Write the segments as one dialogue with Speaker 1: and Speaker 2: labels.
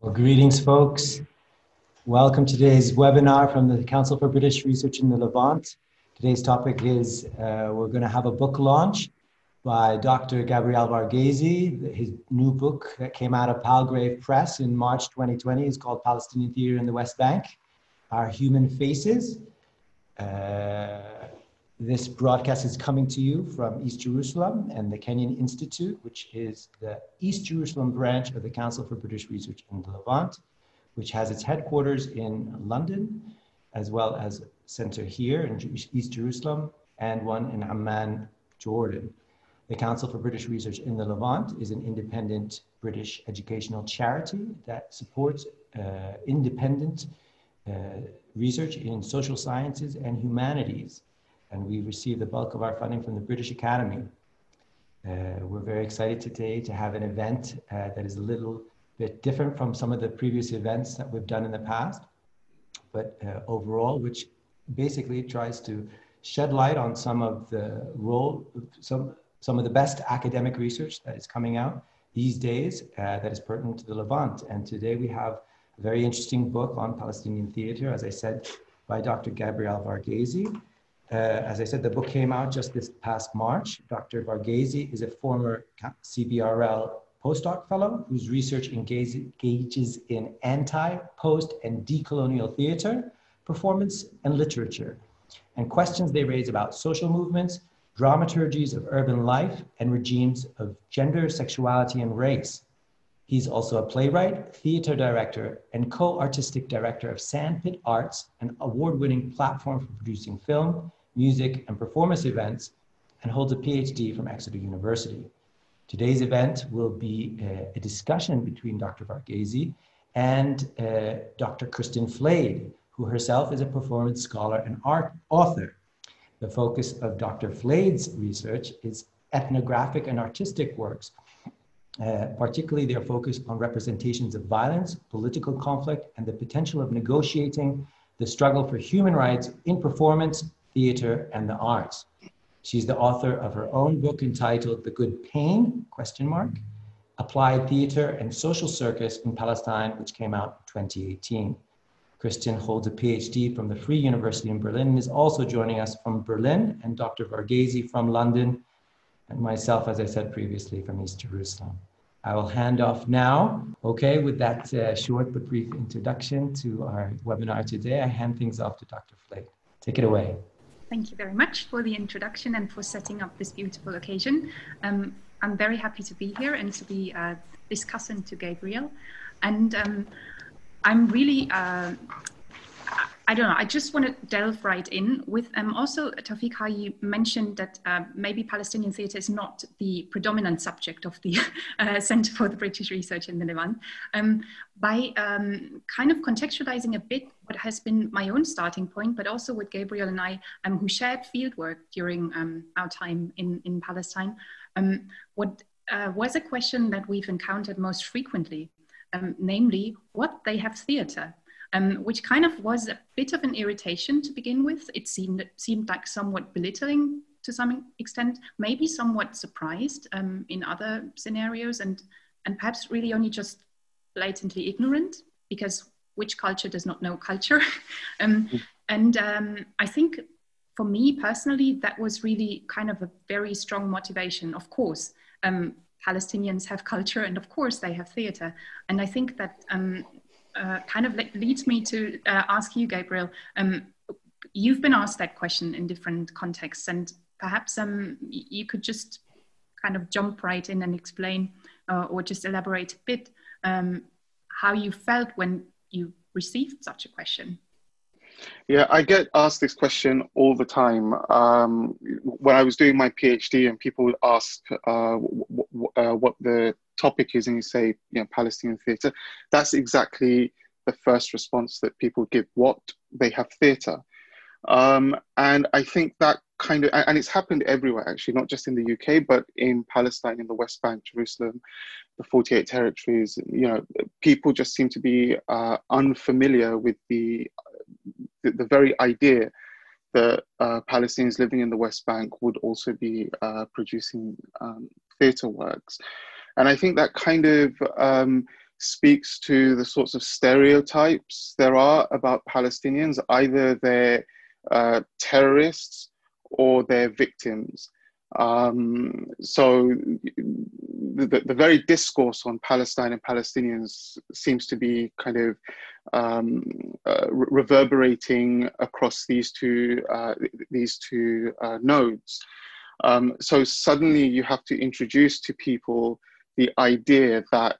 Speaker 1: Well, greetings, folks. Welcome to today's webinar from the Council for British Research in the Levant. Today's topic is uh, we're going to have a book launch by Dr. Gabriel Varghese. His new book that came out of Palgrave Press in March 2020 is called Palestinian Theater in the West Bank Our Human Faces. Uh, this broadcast is coming to you from East Jerusalem and the Kenyon Institute, which is the East Jerusalem branch of the Council for British Research in the Levant, which has its headquarters in London, as well as center here in East Jerusalem, and one in Amman, Jordan. The Council for British Research in the Levant is an independent British educational charity that supports uh, independent uh, research in social sciences and humanities and we receive the bulk of our funding from the British Academy. Uh, we're very excited today to have an event uh, that is a little bit different from some of the previous events that we've done in the past, but uh, overall, which basically tries to shed light on some of the role, some, some of the best academic research that is coming out these days uh, that is pertinent to the Levant. And today we have a very interesting book on Palestinian theater, as I said, by Dr. Gabriel Varghese. Uh, as I said, the book came out just this past March. Dr. Varghese is a former CBRL postdoc fellow whose research engages in anti, post, and decolonial theater, performance, and literature, and questions they raise about social movements, dramaturgies of urban life, and regimes of gender, sexuality, and race. He's also a playwright, theater director, and co artistic director of Sandpit Arts, an award winning platform for producing film, music, and performance events, and holds a PhD from Exeter University. Today's event will be a, a discussion between Dr. Varghese and uh, Dr. Kristin Flade, who herself is a performance scholar and art author. The focus of Dr. Flade's research is ethnographic and artistic works, uh, particularly their focus on representations of violence, political conflict, and the potential of negotiating the struggle for human rights in performance, theater, and the arts. She's the author of her own book entitled The Good Pain, question mark, Applied Theater and Social Circus in Palestine, which came out in 2018. Kristin holds a PhD from the Free University in Berlin and is also joining us from Berlin, and Dr. Varghese from London, and myself, as I said previously, from East Jerusalem. I will hand off now. Okay, with that uh, short but brief introduction to our webinar today, I hand things off to Dr. Flade. Take it away.
Speaker 2: Thank you very much for the introduction and for setting up this beautiful occasion. Um, I'm very happy to be here and to be uh, discussing to Gabriel. And um, I'm really uh, I don't know. I just want to delve right in with um, also Tawfiq how you mentioned that uh, maybe Palestinian theatre is not the predominant subject of the uh, Centre for the British Research in the Levant. Um, by um, kind of contextualizing a bit what has been my own starting point, but also with Gabriel and I, um, who shared fieldwork during um, our time in, in Palestine, um, what uh, was a question that we've encountered most frequently, namely, what they have theatre um, which kind of was a bit of an irritation to begin with. It seemed seemed like somewhat belittling to some extent, maybe somewhat surprised um, in other scenarios, and and perhaps really only just blatantly ignorant because which culture does not know culture, um, and um, I think for me personally that was really kind of a very strong motivation. Of course. Um, Palestinians have culture, and of course they have theatre. And I think that um, uh, kind of leads me to uh, ask you, Gabriel. Um, you've been asked that question in different contexts, and perhaps um, you could just kind of jump right in and explain uh, or just elaborate a bit um, how you felt when you received such a question.
Speaker 3: Yeah, I get asked this question all the time. Um, when I was doing my PhD, and people would ask uh, uh, what the topic is, and you say, you know, Palestinian theatre, that's exactly the first response that people give. What they have theatre, um, and I think that kind of, and it's happened everywhere actually, not just in the UK, but in Palestine, in the West Bank, Jerusalem, the 48 territories. You know, people just seem to be uh, unfamiliar with the the, very idea that uh, Palestinians living in the West Bank would also be uh, producing um, theatre works. And I think that kind of um, speaks to the sorts of stereotypes there are about Palestinians. Either they're uh, terrorists or they're victims. Um, so the, the, very discourse on Palestine and Palestinians seems to be kind of um, uh, reverberating across these two uh, these two uh, nodes. Um, so suddenly you have to introduce to people the idea that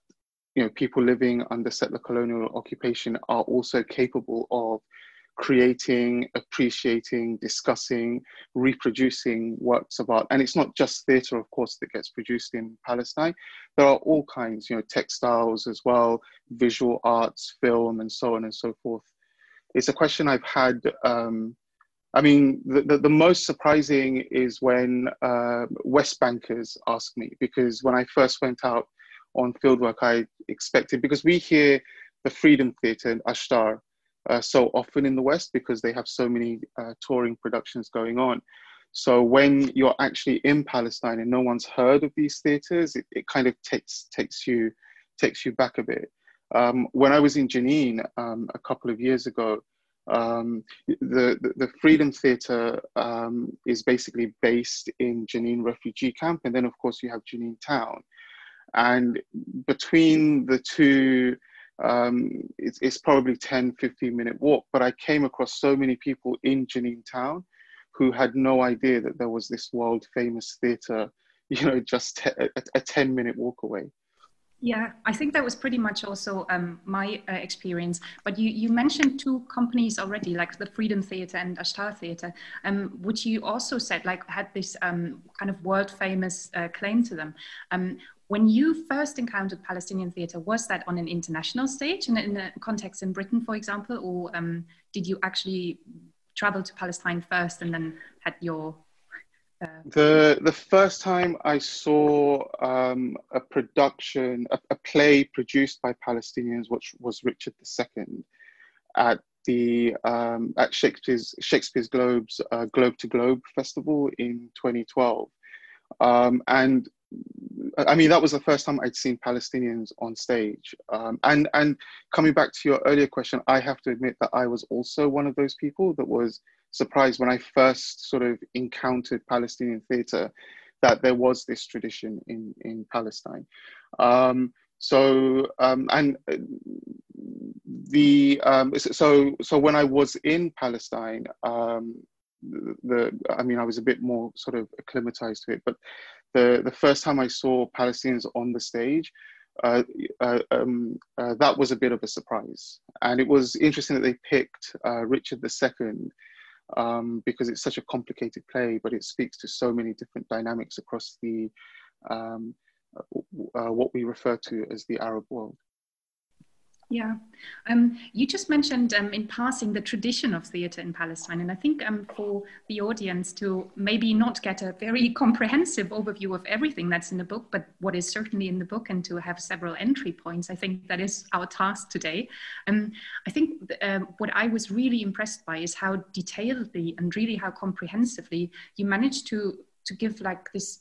Speaker 3: you know people living under settler colonial occupation are also capable of creating, appreciating, discussing, reproducing works of art. And it's not just theatre, of course, that gets produced in Palestine. There are all kinds, you know, textiles as well, visual arts, film, and so on and so forth. It's a question I've had. Um, I mean, the, the, the, most surprising is when uh, West Bankers ask me, because when I first went out on fieldwork, I expected, because we hear the Freedom Theatre in Ashtar, uh, so often in the West because they have so many uh, touring productions going on. So when you're actually in Palestine and no one's heard of these theaters, it, it kind of takes takes you takes you back a bit. Um, when I was in Jenin um, a couple of years ago, um, the, the, the Freedom Theatre um, is basically based in Jenin refugee camp, and then of course you have Jenin town, and between the two um, it's, it's probably 10 15 minute walk but i came across so many people in jenin town who had no idea that there was this world famous theater you know just a, a 10 minute walk away
Speaker 2: yeah, I think that was pretty much also um, my uh, experience. But you, you mentioned two companies already, like the Freedom Theatre and Ashtar Theatre, um, which you also said like had this um, kind of world famous uh, claim to them. Um, when you first encountered Palestinian theatre, was that on an international stage and in a context in Britain, for example, or um, did you actually travel to Palestine first and then had your
Speaker 3: the the first time I saw um, a production, a, a, play produced by Palestinians, which was Richard II, at the um, at Shakespeare's Shakespeare's Globes uh, Globe to Globe Festival in 2012, um, and I mean, that was the first time I'd seen Palestinians on stage. Um, and and coming back to your earlier question, I have to admit that I was also one of those people that was surprised when I first sort of encountered Palestinian theatre that there was this tradition in in Palestine. Um, so um, and the um, so so when I was in Palestine, um, the I mean I was a bit more sort of acclimatized to it, but the, the first time I saw Palestinians on the stage, uh, uh, um, uh, that was a bit of a surprise. And it was interesting that they picked uh, Richard II um, because it's such a complicated play, but it speaks to so many different dynamics across the um, uh, what we refer to as the Arab world.
Speaker 2: Yeah, um, you just mentioned um, in passing the tradition of theatre in Palestine, and I think um, for the audience to maybe not get a very comprehensive overview of everything that's in the book, but what is certainly in the book, and to have several entry points, I think that is our task today. Um, I think uh, what I was really impressed by is how detailedly and really how comprehensively you managed to to give like this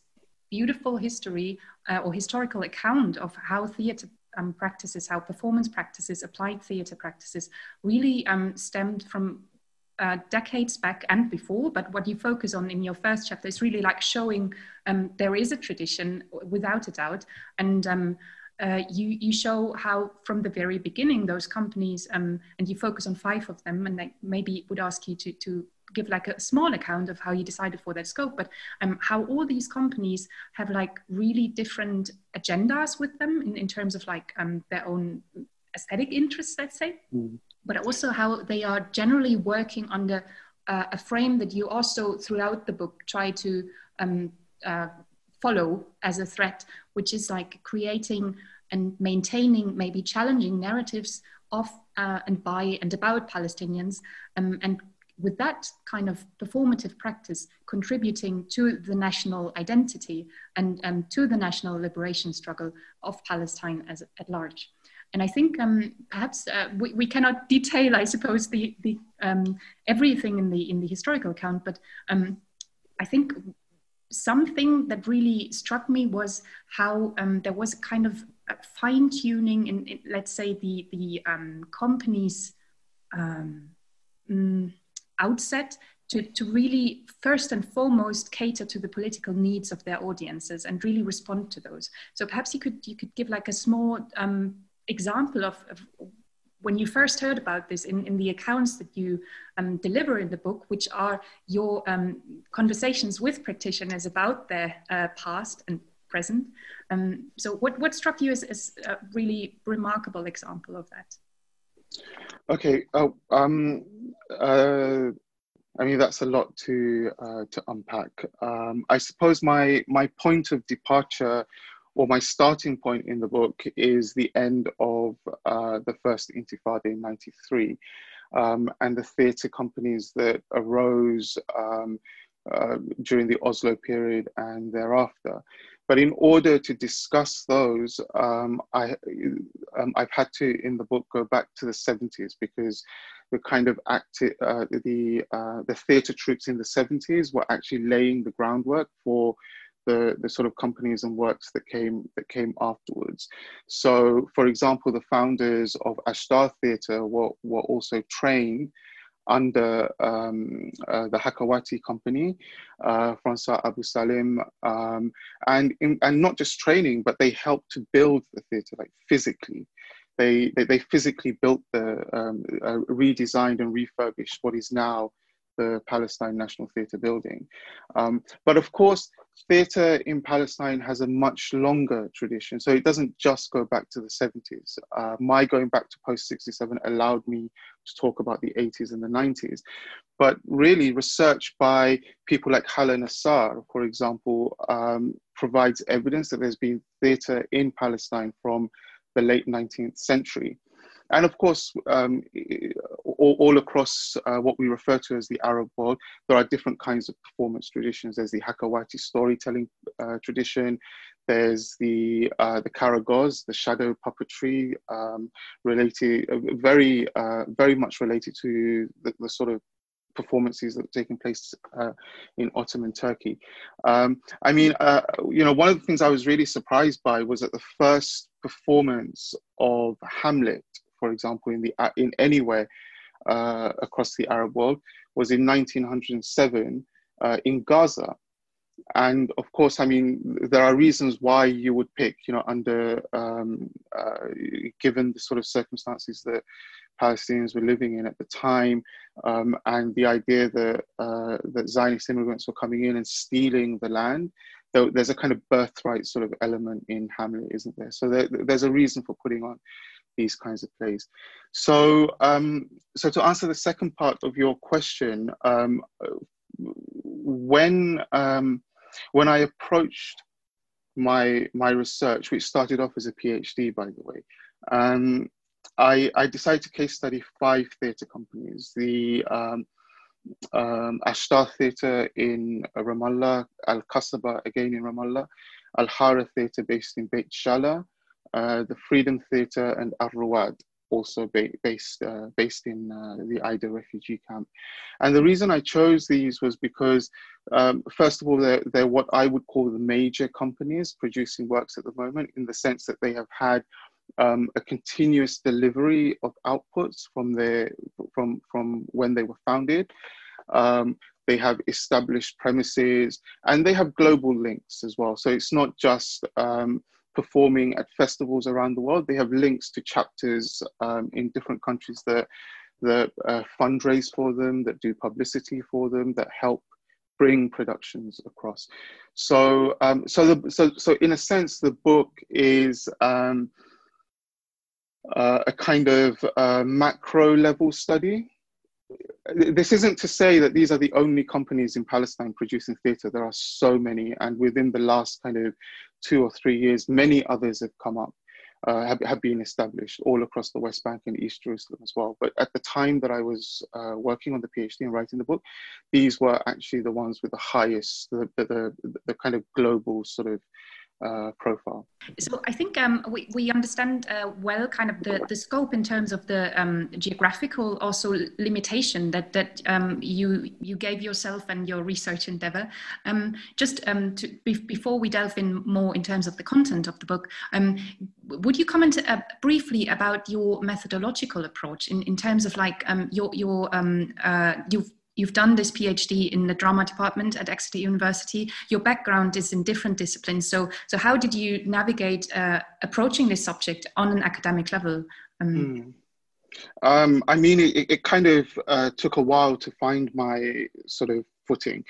Speaker 2: beautiful history uh, or historical account of how theatre um, practices, how performance practices, applied theatre practices really um, stemmed from uh, decades back and before, but what you focus on in your first chapter is really like showing um, there is a tradition without a doubt. And um, uh, you, you show how from the very beginning those companies, um, and you focus on five of them, and maybe would ask you to, to give like a small account of how you decided for that scope, but um, how all these companies have like really different agendas with them in, in terms of like um, their own aesthetic interests, let's say, mm. but also how they are generally working under uh, a frame that you also throughout the book try to um, uh, follow as a threat, which is like creating and maintaining maybe challenging narratives of uh, and by and about Palestinians um, and with that kind of performative practice contributing to the national identity and um, to the national liberation struggle of Palestine as at large. And I think um, perhaps uh, we, we, cannot detail, I suppose, the, the um, everything in the in the historical account, but um, I think something that really struck me was how um, there was a kind of fine tuning in, in, let's say, the, the um, company's um, mm, outset to, to really first and foremost cater to the political needs of their audiences and really respond to those. So perhaps you could you could give like a small um, example of, of, when you first heard about this in, in the accounts that you um, deliver in the book, which are your um, conversations with practitioners about their uh, past and present. Um, so what, what struck you as, as a really remarkable example of that?
Speaker 3: Okay. Oh, um, uh, I mean, that's a lot to uh, to unpack. Um, I suppose my my point of departure, or my starting point in the book, is the end of uh, the first Intifada in '93, um, and the theatre companies that arose um, uh, during the Oslo period and thereafter. But in order to discuss those, um, I, um, I've had to, in the book, go back to the 70s because the kind of active, uh, the, uh, the theatre troops in the 70s were actually laying the groundwork for the, the sort of companies and works that came that came afterwards. So, for example, the founders of Ashtar Theatre were, were also trained under um, uh, the Hakawati company, uh, Francois Abu Salem, um, and, in, and not just training, but they helped to build the theatre, like physically. They, they, they physically built the, um, uh, redesigned and refurbished what is now the Palestine National Theatre building. Um, but of course, theatre in Palestine has a much longer tradition. So it doesn't just go back to the 70s. Uh, my going back to post 67 allowed me to talk about the 80s and the 90s. But really, research by people like Hala Nassar, for example, um, provides evidence that there's been theatre in Palestine from the late 19th century. And of course, um, all, all, across uh, what we refer to as the Arab world, there are different kinds of performance traditions. There's the Hakawati storytelling uh, tradition. There's the uh, the Karagoz, the shadow puppetry, um, related, uh, very uh, very much related to the, the, sort of performances that are taking place uh, in Ottoman Turkey. Um, I mean, you know, one of the things I was really surprised by was that the first performance of Hamlet for example, in the in anywhere uh, across the Arab world, was in 1907 uh, in Gaza. And of course, I mean, there are reasons why you would pick, you know, under um, uh, given the sort of circumstances that Palestinians were living in at the time, um, and the idea that uh, that Zionist immigrants were coming in and stealing the land. Though there's a kind of birthright sort of element in Hamlet, isn't there? So there, there's a reason for putting on these kinds of plays. So, um, so to answer the second part of your question, um, when um, when I approached my my research, which started off as a PhD, by the way, um, I, I decided to case study five theatre companies: the um, um, Ashtar Theatre in Ramallah, Al Kasaba again in Ramallah, Al Hara Theatre based in Beit uh, the Freedom Theatre and Ar also ba based uh, based in uh, the Aida refugee camp. And the reason I chose these was because, um, first of all, they're, they're what I would call the major companies producing works at the moment, in the sense that they have had um, a continuous delivery of outputs from their from from when they were founded. Um, they have established premises and they have global links as well. So it's not just um, performing at festivals around the world. They have links to chapters um, in different countries that that uh, fundraise for them, that do publicity for them, that help bring productions across. So, um, so, the, so, so in a sense, the book is um, uh, a kind of uh, macro level study this isn't to say that these are the only companies in Palestine producing theatre. There are so many, and within the last kind of two or three years, many others have come up, uh, have, have been established all across the West Bank and East Jerusalem as well. But at the time that I was uh, working on the PhD and writing the book, these were actually the ones with the highest, the, the, the, the kind of global sort of uh, profile.
Speaker 2: So I think um, we, we understand uh, well kind of the, the scope in terms of the um, geographical also limitation that that um, you you gave yourself and your research endeavor. Um, just um, to, be, before we delve in more in terms of the content of the book, um, would you comment uh, briefly about your methodological approach in, in terms of like your your uh, you've you've done this PhD in the drama department at Exeter University. Your background is in different disciplines. So, so how did you navigate uh, approaching this subject on an academic level?
Speaker 3: Um, mm. um, I mean, it, it kind of uh, took a while to find my sort of footing.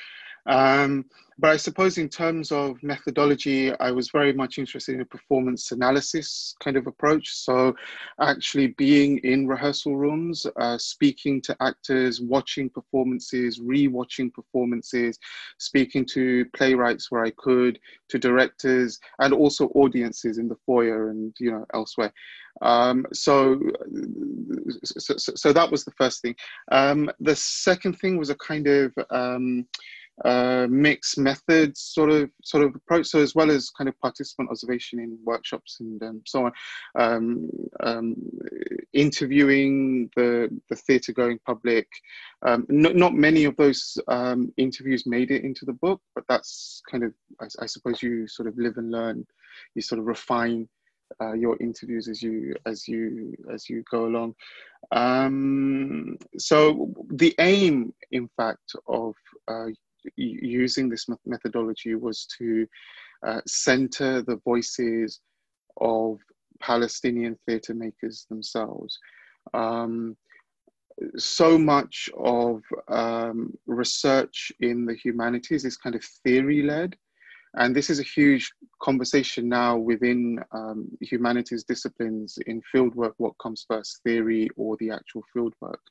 Speaker 3: Um, but I suppose in terms of methodology, I was very much interested in a performance analysis kind of approach. So actually being in rehearsal rooms, uh, speaking to actors, watching performances, re-watching performances, speaking to playwrights where I could, to directors, and also audiences in the foyer and you know elsewhere. Um, so, so, so, that was the first thing. Um, the second thing was a kind of um, uh, mixed methods sort of sort of approach. So as well as kind of participant observation in workshops and um, so on, um, um, interviewing the the theatre going public. Um, not, not many of those um, interviews made it into the book, but that's kind of I, I, suppose you sort of live and learn. You sort of refine. Uh, your interviews as you as you as you go along um, so the aim in fact of uh, using this methodology was to uh, center the voices of Palestinian theatre makers themselves. Um, so much of um, research in the humanities is kind of theory led. And this is a huge conversation now within um, humanities disciplines in fieldwork what comes first, theory or the actual fieldwork.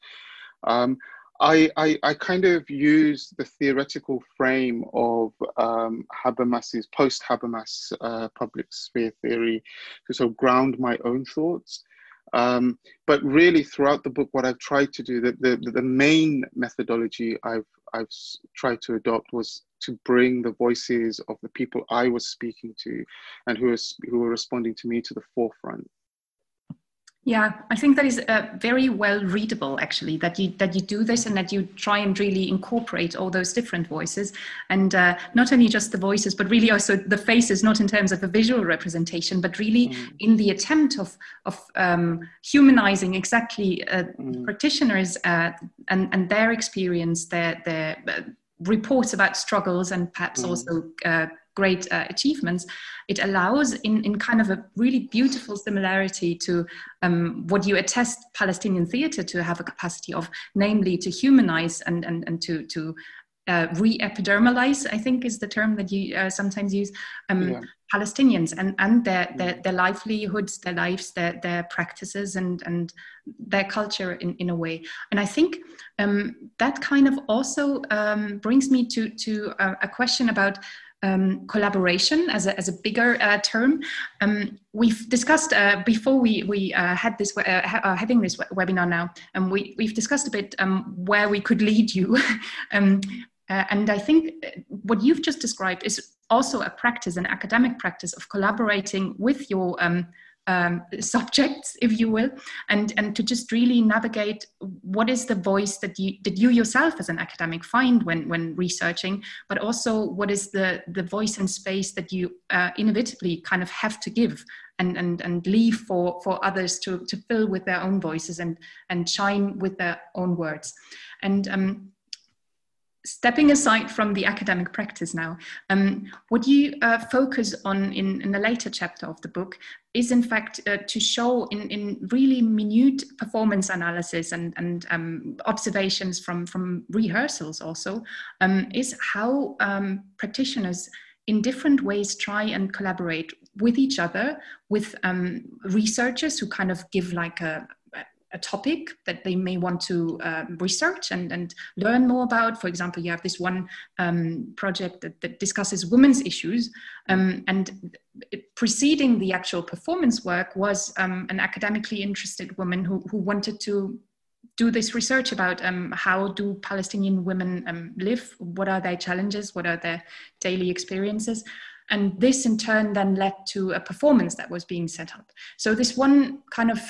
Speaker 3: Um, I, I, I, kind of use the theoretical frame of um, Habermas's post Habermas uh, public sphere theory to sort of ground my own thoughts. Um, but really, throughout the book, what I've tried to do, the, the, the main methodology I've, I've tried to adopt was to bring the voices of the people I was speaking to and who, was, who were responding to me to the forefront.
Speaker 2: Yeah, I think that is uh, very well readable actually that you that you do this and that you try and really incorporate all those different voices and uh, not only just the voices but really also the faces not in terms of a visual representation but really mm. in the attempt of of um, humanizing exactly uh, mm. practitioners uh, and and their experience their their uh, reports about struggles and perhaps mm. also uh, great uh, achievements, it allows in, in kind of a really beautiful similarity to um, what you attest Palestinian theatre to have a capacity of, namely to humanize and, and, and to, to uh, re-epidermalize, I think is the term that you uh, sometimes use, um, yeah. Palestinians and, and their, their, their, livelihoods, their lives, their, their practices and, and their culture in, in a way. And I think um, that kind of also um, brings me to, to a, a question about um, collaboration as a, as a bigger uh, term. Um, we've discussed uh, before we, we uh, had this uh, uh, having this webinar now, and um, we, we've discussed a bit um, where we could lead you. Um, uh, and I think what you've just described is also a practice, an academic practice of collaborating with your um, subjects, if you will, and and to just really navigate what is the voice that you that you yourself as an academic find when when researching, but also what is the the voice and space that you uh, inevitably kind of have to give and and and leave for for others to to fill with their own voices and and shine with their own words, and um, stepping aside from the academic practice now, um, what you uh, focus on in, in the later chapter of the book is in fact uh, to show in, in really minute performance analysis and, and um, observations from, from rehearsals also, um, is how um, practitioners in different ways try and collaborate with each other, with um, researchers who kind of give like a, a topic that they may want to um, research and, and learn more about. For example, you have this one um, project that, that, discusses women's issues, um, and preceding the actual performance work was um, an academically interested woman who, who wanted to do this research about um, how do Palestinian women um, live, what are their challenges, what are their daily experiences. And this in turn then led to a performance that was being set up. So this one kind of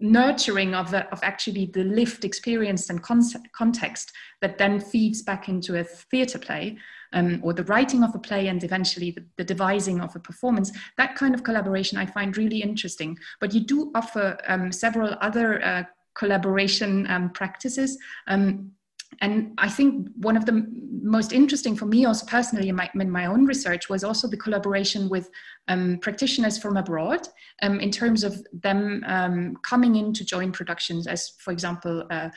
Speaker 2: nurturing of, the, of actually the lived experience and concept, context that then feeds back into a theatre play um, or the writing of a play and eventually the, the, devising of a performance that kind of collaboration i find really interesting. But you do offer um, several other uh, collaboration um, practices. Um, and I think one of the most interesting for me, also personally, in my, in my own research, was also the collaboration with um, practitioners from abroad um, in terms of them um, coming in to join productions, as, for example, uh,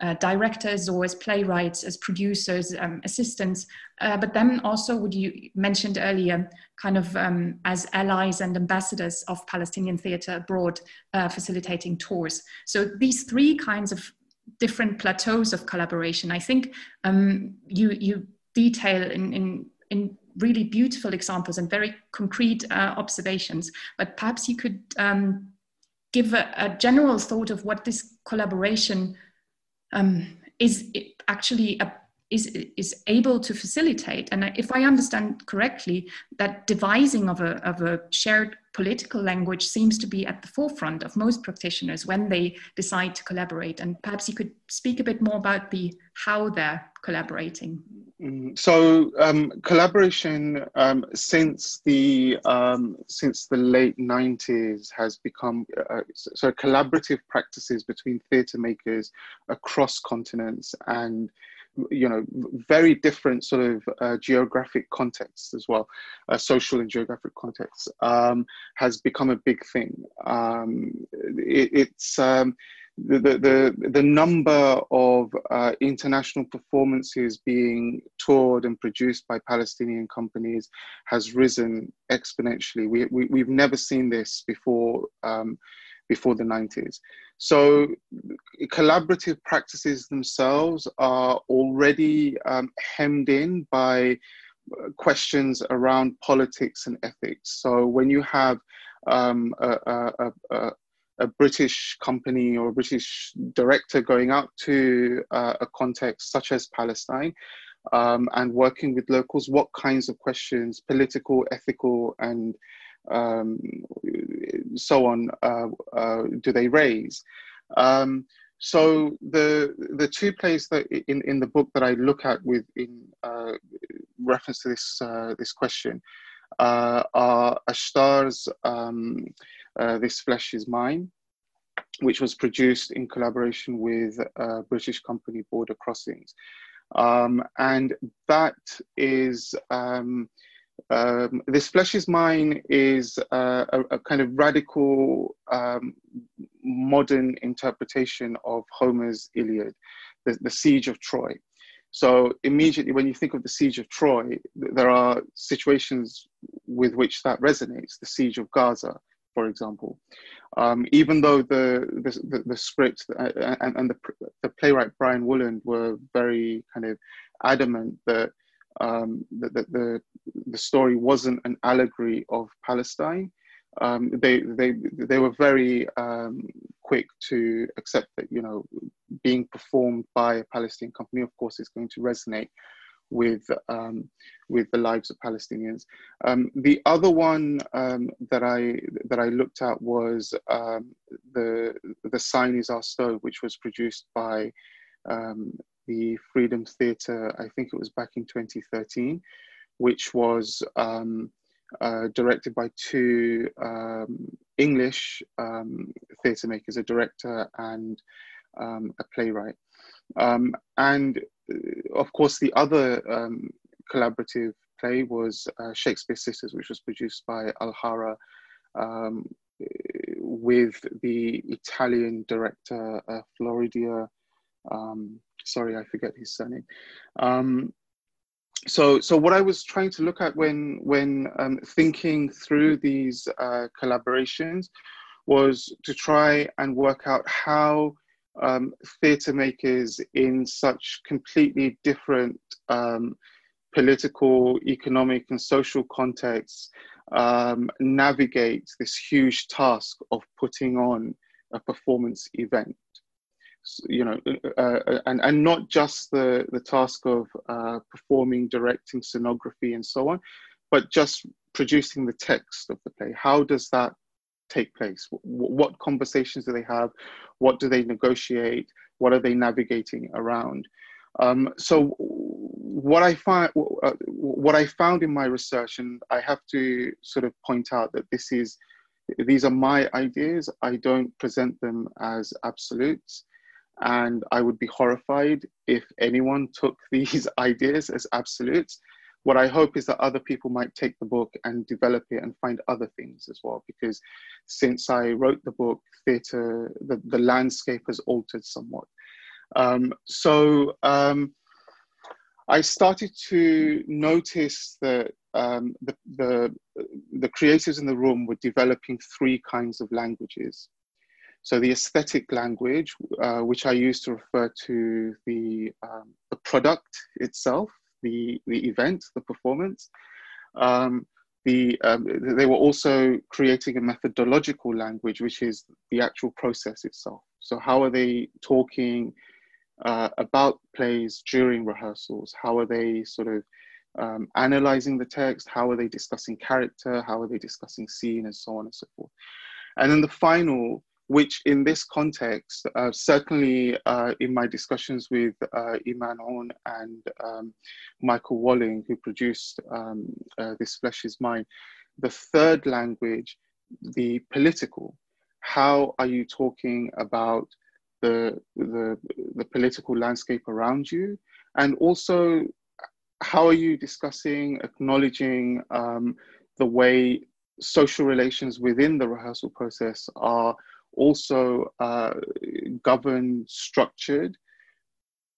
Speaker 2: uh, directors or as playwrights, as producers, um, assistants, uh, but then also, what you mentioned earlier, kind of um, as allies and ambassadors of Palestinian theatre abroad, uh, facilitating tours. So these three kinds of different plateaus of collaboration. I think um, you you detail in, in in really beautiful examples and very concrete uh, observations. But perhaps you could um, give a, a, general thought of what this collaboration um, is actually a, is is able to facilitate. And if I understand correctly, that devising of a of a shared political language seems to be at the forefront of most practitioners when they decide to collaborate. And perhaps you could speak a bit more about the how they're collaborating.
Speaker 3: Mm, so um, collaboration um, since the um, since the late 90s has become uh, so collaborative practices between theatre makers across continents and you know very different sort of uh, geographic contexts as well uh, social and geographic contexts um, has become a big thing um, it, it's um, the, the, the number of uh, international performances being toured and produced by Palestinian companies has risen exponentially. We, we, we've never seen this before um, before the 90s. So, collaborative practices themselves are already um, hemmed in by uh, questions around politics and ethics. So, when you have um, a, a, a, a, British company or a British director going out to uh, a context such as Palestine, um, and working with locals, what kinds of questions, political, ethical, and um, so on uh, uh, do they raise? Um, so the the two plays that in, in the book that I look at with in uh, reference to this uh, this question uh, are Ashtar's um, uh, "This Flesh Is Mine," which was produced in collaboration with British company Border Crossings, um, and that is. Um, um, this flesh is mine is uh, a, a, kind of radical um, modern interpretation of Homer's Iliad, the, the, siege of Troy. So immediately when you think of the siege of Troy, there are situations with which that resonates. The siege of Gaza, for example. Um, even though the the, the, the script uh, and, and the, the playwright Brian Woolland were very kind of adamant that um, the, the, the story wasn't an allegory of Palestine. Um, they, they, they were very um, quick to accept that, you know, being performed by a Palestinian company, of course, is going to resonate with, um, with the lives of Palestinians. Um, the other one um, that, I, that I looked at was the, the Sign is Our Stove, which was produced by um, the Freedom Theatre, I think it was back in 2013, which was um, uh, directed by two um, English um, theatre makers, a director and um, a playwright. Um, and uh, of course, the other um, collaborative play was uh, Shakespeare Sisters, which was produced by Alhara with the Italian director uh, Floridia um, sorry, I forget his surname. Um, so, so what I was trying to look at when when um, thinking through these uh, collaborations was to try and work out how um, theatre makers in such completely different um, political, economic, and social contexts um, navigate this huge task of putting on a performance event you know, uh, uh, and, and not just the, the task of uh, performing, directing, scenography, and so on, but just producing the text of the play. How does that take place? What conversations do they have? What do they negotiate? What are they navigating around? Um, so what I find, uh, what I found in my research, and I have to sort of point out that this is, these are my ideas. I don't present them as absolutes, and I would be horrified if anyone took these ideas as absolutes. What I hope is that other people might take the book and develop it and find other things as well, because since I wrote the book, theatre, the, the landscape has altered somewhat. Um, so um, I started to notice that um, the, the, the creators in the room were developing three kinds of languages. So the aesthetic language, uh, which I use to refer to the, um, the product itself, the, the event, the performance. Um, the, um, they were also creating a methodological language, which is the actual process itself. So how are they talking uh, about plays during rehearsals? How are they sort of um, analyzing the text? How are they discussing character? How are they discussing scene and so on and so forth? And then the final, which in this context, uh, certainly uh, in my discussions with uh, Iman Aoun and um, Michael Walling, who produced um, uh, This Flesh is Mine, the third language, the political, how are you talking about the, the, the political landscape around you? And also, how are you discussing, acknowledging um, the way social relations within the rehearsal process are also uh, governed, structured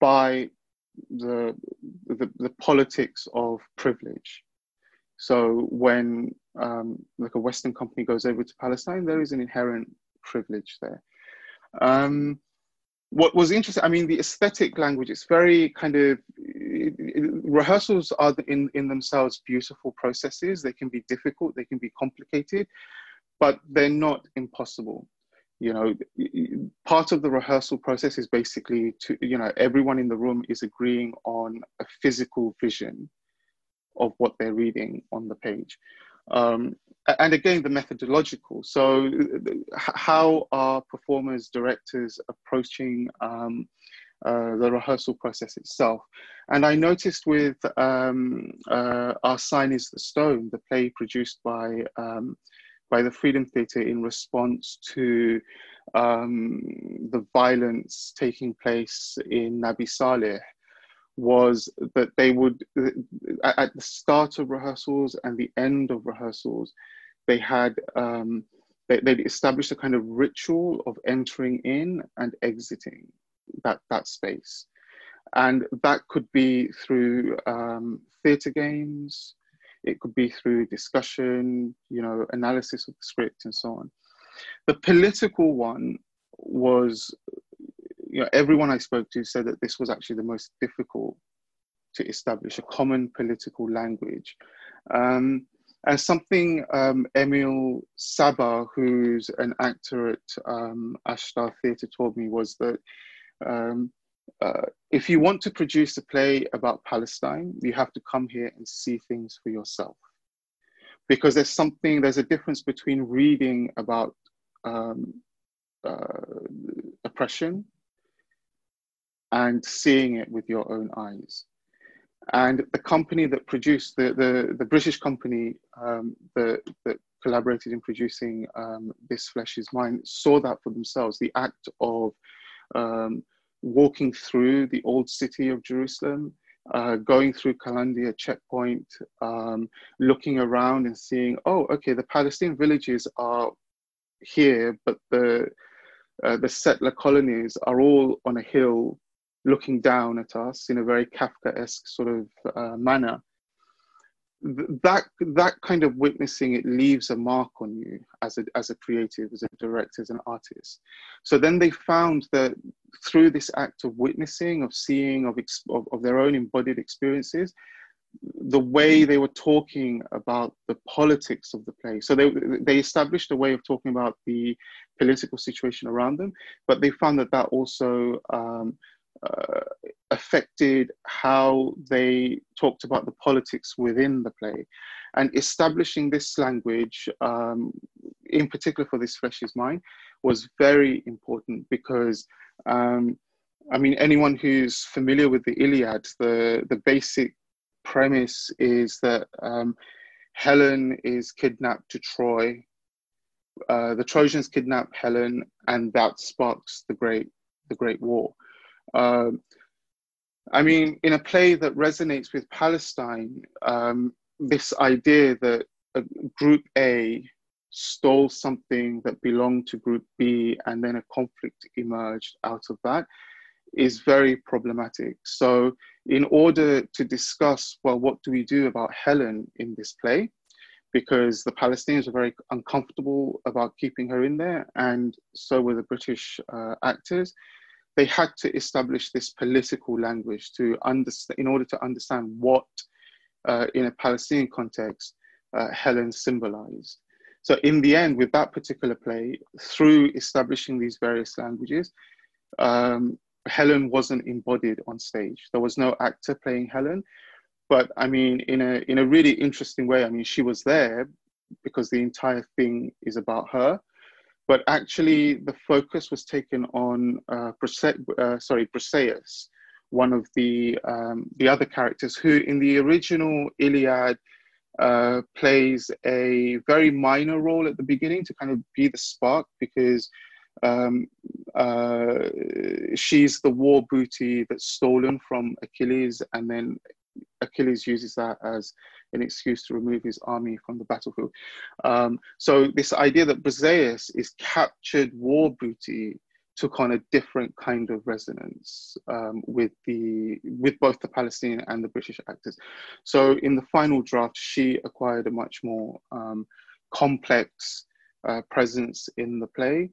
Speaker 3: by the, the, the, politics of privilege. So when um, like a Western company goes over to Palestine, there is an inherent privilege there. Um, what was interesting, I mean, the aesthetic language, it's very kind of, it, it, rehearsals are in, in themselves beautiful processes. They can be difficult, they can be complicated, but they're not impossible. You know, part of the rehearsal process is basically to, you know, everyone in the room is agreeing on a physical vision of what they're reading on the page. Um, and again, the methodological. So, how are performers, directors approaching um, uh, the rehearsal process itself? And I noticed with um, uh, Our Sign is the Stone, the play produced by um, by the Freedom Theatre in response to um, the violence taking place in Nabi Saleh was that they would, at the start of rehearsals and the end of rehearsals, they had, um, they, they'd established a kind of ritual of entering in and exiting that, that space. And that could be through um, theatre games, it could be through discussion, you know, analysis of the script and so on. The political one was you know, everyone I spoke to said that this was actually the most difficult to establish a common political language. Um, and something um, Emil Saba, who's an actor at um, Ashtar Theatre, told me was that um, uh, if you want to produce a play about Palestine, you have to come here and see things for yourself. Because there's something, there's a difference between reading about um, uh, oppression and seeing it with your own eyes. And the company that produced, the, the, the British company um, that, that collaborated in producing um, This Flesh is Mine, saw that for themselves. The act of um, walking through the old city of Jerusalem, uh, going through Kalandia checkpoint, um, looking around and seeing, oh, okay, the Palestinian villages are here, but the uh, the settler colonies are all on a hill looking down at us in a very Kafkaesque sort of uh, manner. That that kind of witnessing it leaves a mark on you as a as a creative, as a director, as an artist. So then they found that through this act of witnessing, of seeing, of of, of their own embodied experiences, the way they were talking about the politics of the play. So they, they established a way of talking about the political situation around them, but they found that that also um, uh, affected how they talked about the politics within the play. And establishing this language, um, in particular for This Flesh Is Mine, was very important because, um, I mean, anyone who's familiar with the Iliad, the, the basic premise is that um, Helen is kidnapped to Troy. Uh, the Trojans kidnap Helen, and that sparks the great the Great War. Um, I mean, in a play that resonates with Palestine, um, this idea that Group A stole something that belonged to Group B and then a conflict emerged out of that is very problematic. So, in order to discuss, well, what do we do about Helen in this play? Because the Palestinians are very uncomfortable about keeping her in there, and so were the British uh, actors they had to establish this political language to understand in order to understand what uh, in a palestinian context uh, helen symbolized. So in the end with that particular play through establishing these various languages um, helen wasn't embodied on stage. There was no actor playing helen. But i mean in a in a really interesting way i mean she was there because the entire thing is about her but actually the focus was taken on uh, uh, sorry Briseis, one of the um, the other characters who in the original Iliad uh, plays a very minor role at the beginning to kind of be the spark because um, uh, she's the war booty that's stolen from Achilles and then Achilles uses that as an excuse to remove his army from the battlefield. Um, so this idea that Briseis is captured war booty took on a different kind of resonance um, with the with both the Palestinian and the British actors. So in the final draft, she acquired a much more um, complex uh, presence in the play,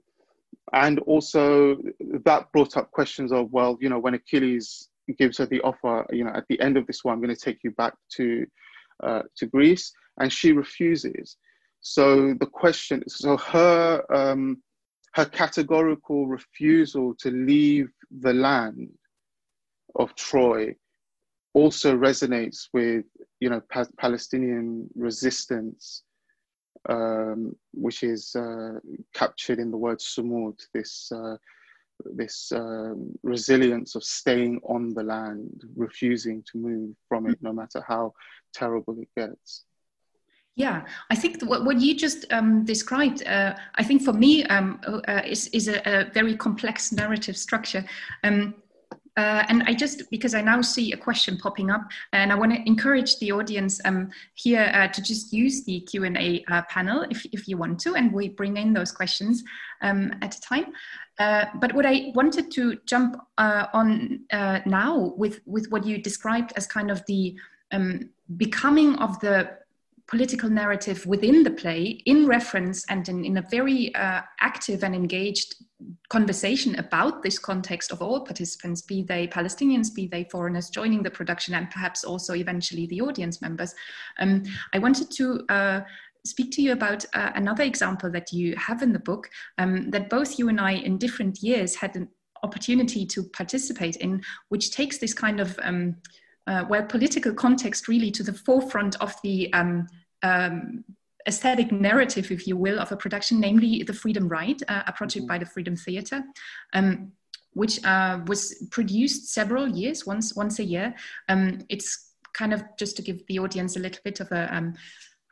Speaker 3: and also that brought up questions of well, you know, when Achilles gives her the offer, you know, at the end of this one, I'm going to take you back to uh, to Greece, and she refuses. So the question, so her um, her categorical refusal to leave the land of Troy also resonates with you know pa- Palestinian resistance, um, which is uh, captured in the word sumud, this uh, this um, resilience of staying on the land, refusing to move from it, no matter how terrible it gets.
Speaker 2: Yeah, I think what, what you just um, described, uh, I think for me, um, uh, is, is a, a, very complex narrative structure. Um, uh, and I just, because I now see a question popping up, and I want to encourage the audience um, here uh, to just use the Q&A uh, panel if, if you want to, and we bring in those questions um, at a time. Uh, but what I wanted to jump uh, on uh, now with, with what you described as kind of the um, becoming of the political narrative within the play in reference and in, in a very uh, active and engaged conversation about this context of all participants, be they Palestinians, be they foreigners joining the production, and perhaps also eventually the audience members. Um, I wanted to uh, speak to you about uh, another example that you have in the book um, that both you and I, in different years, had an opportunity to participate in, which takes this kind of um, uh, well political context really to the forefront of the um, um, aesthetic narrative, if you will, of a production, namely the Freedom Ride, uh, a project mm-hmm. by the Freedom Theatre. Um, which uh, was produced several years, once once a year. Um, it's kind of just to give the audience a little bit of a um,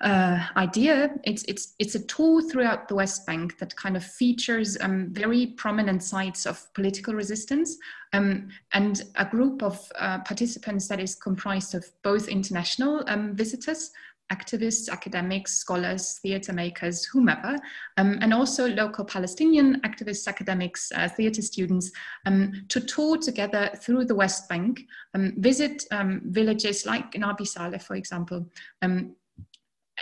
Speaker 2: uh, idea. It's, it's, it's a tool throughout the West Bank that kind of features um, very prominent sites of political resistance um, and a group of uh, participants that is comprised of both international um, visitors, activists, academics, scholars, theatre makers, whomever, um, and also local Palestinian activists, academics, uh, theatre students, um, to tour together through the West Bank, um, visit villages like Nabi Saleh, for example,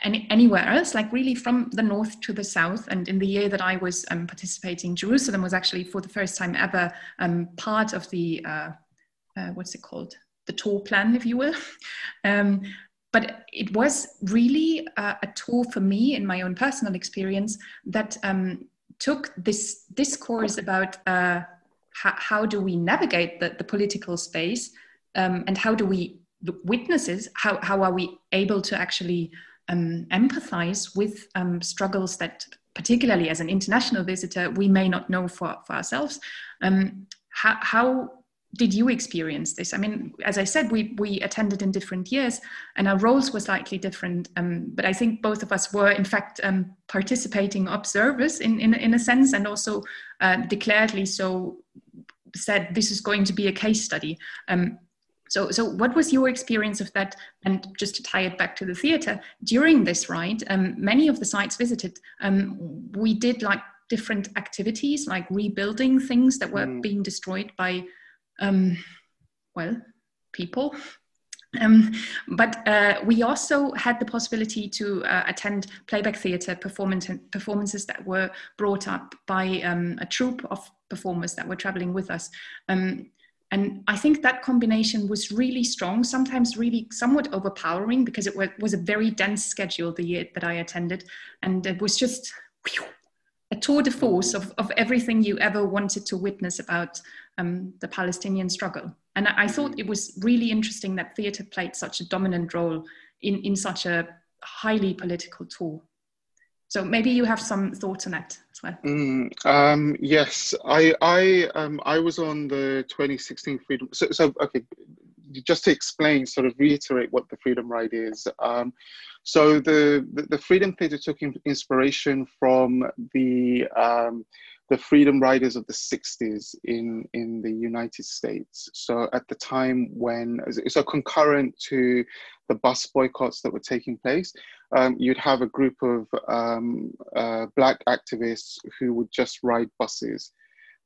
Speaker 2: any, anywhere else, like really from the north to the south. And in the year that I was um, participating, Jerusalem was actually for the first time ever um, part of the, uh, uh, what's it called? The tour plan, if you will. Um, but it was really uh, a tour for me in my own personal experience that um, took this discourse about uh, how, how do we navigate the, the political space um, and how do we witnesses how, how are we able to actually um, empathize with um, struggles that particularly as an international visitor we may not know for, for ourselves um, how, how did you experience this? I mean, as I said, we we attended in different years, and our roles were slightly different. Um, but I think both of us were, in fact, um, participating observers in, in in a sense, and also uh, declaredly so said this is going to be a case study. Um, so, so what was your experience of that? And just to tie it back to the theatre, during this ride, um, many of the sites visited, um, we did like different activities, like rebuilding things that were mm. being destroyed by um, well, people. Um, but uh, we also had the possibility to uh, attend playback theatre performance, performances that were brought up by um, a troupe of performers that were traveling with us. Um, and I think that combination was really strong, sometimes really somewhat overpowering because it was a very dense schedule the year that I attended. And it was just a tour de force of, of everything you ever wanted to witness about um, the Palestinian struggle. And I, I thought it was really interesting that theatre played such a dominant role in, in such a highly political tour. So maybe you have some thoughts on that as well.
Speaker 3: Mm, um, yes, I I um, I was on the 2016 Freedom. So, so okay, just to explain, sort of reiterate what the Freedom Ride is. Um, so the, the, the Freedom Theatre took inspiration from the um, the freedom riders of the 60s in, in the United States. So at the time when, so concurrent to the bus boycotts that were taking place, um, you'd have a group of um, uh, black activists who would just ride buses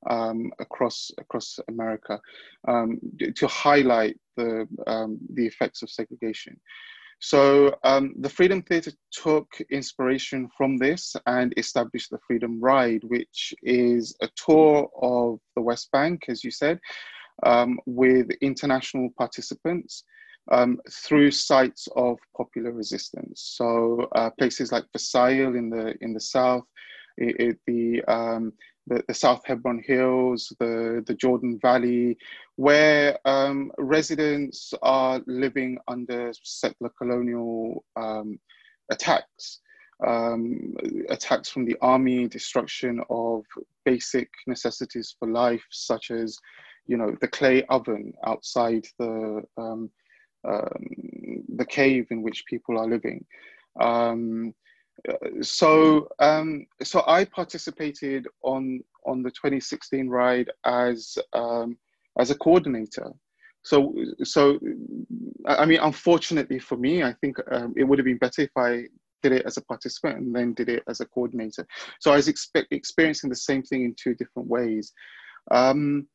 Speaker 3: um, across across America um, to highlight the um, the effects of segregation. So um, the Freedom Theatre took inspiration from this and established the Freedom Ride, which is a tour of the West Bank, as you said, um, with international participants um, through sites of popular resistance. So uh, places like Versailles in the in the south, it, it, the um, the, the South Hebron Hills, the, the Jordan Valley, where um, residents are living under settler colonial um, attacks. Um, attacks from the army, destruction of basic necessities for life, such as, you know, the clay oven outside the um, um, the cave in which people are living. Um, so so I participated on on the 2016 ride as as a coordinator. So so I mean, unfortunately for me, I think um, it would have been better if I did it as a participant and then did it as a coordinator. So I was expe- experiencing the same thing in two different ways. Um,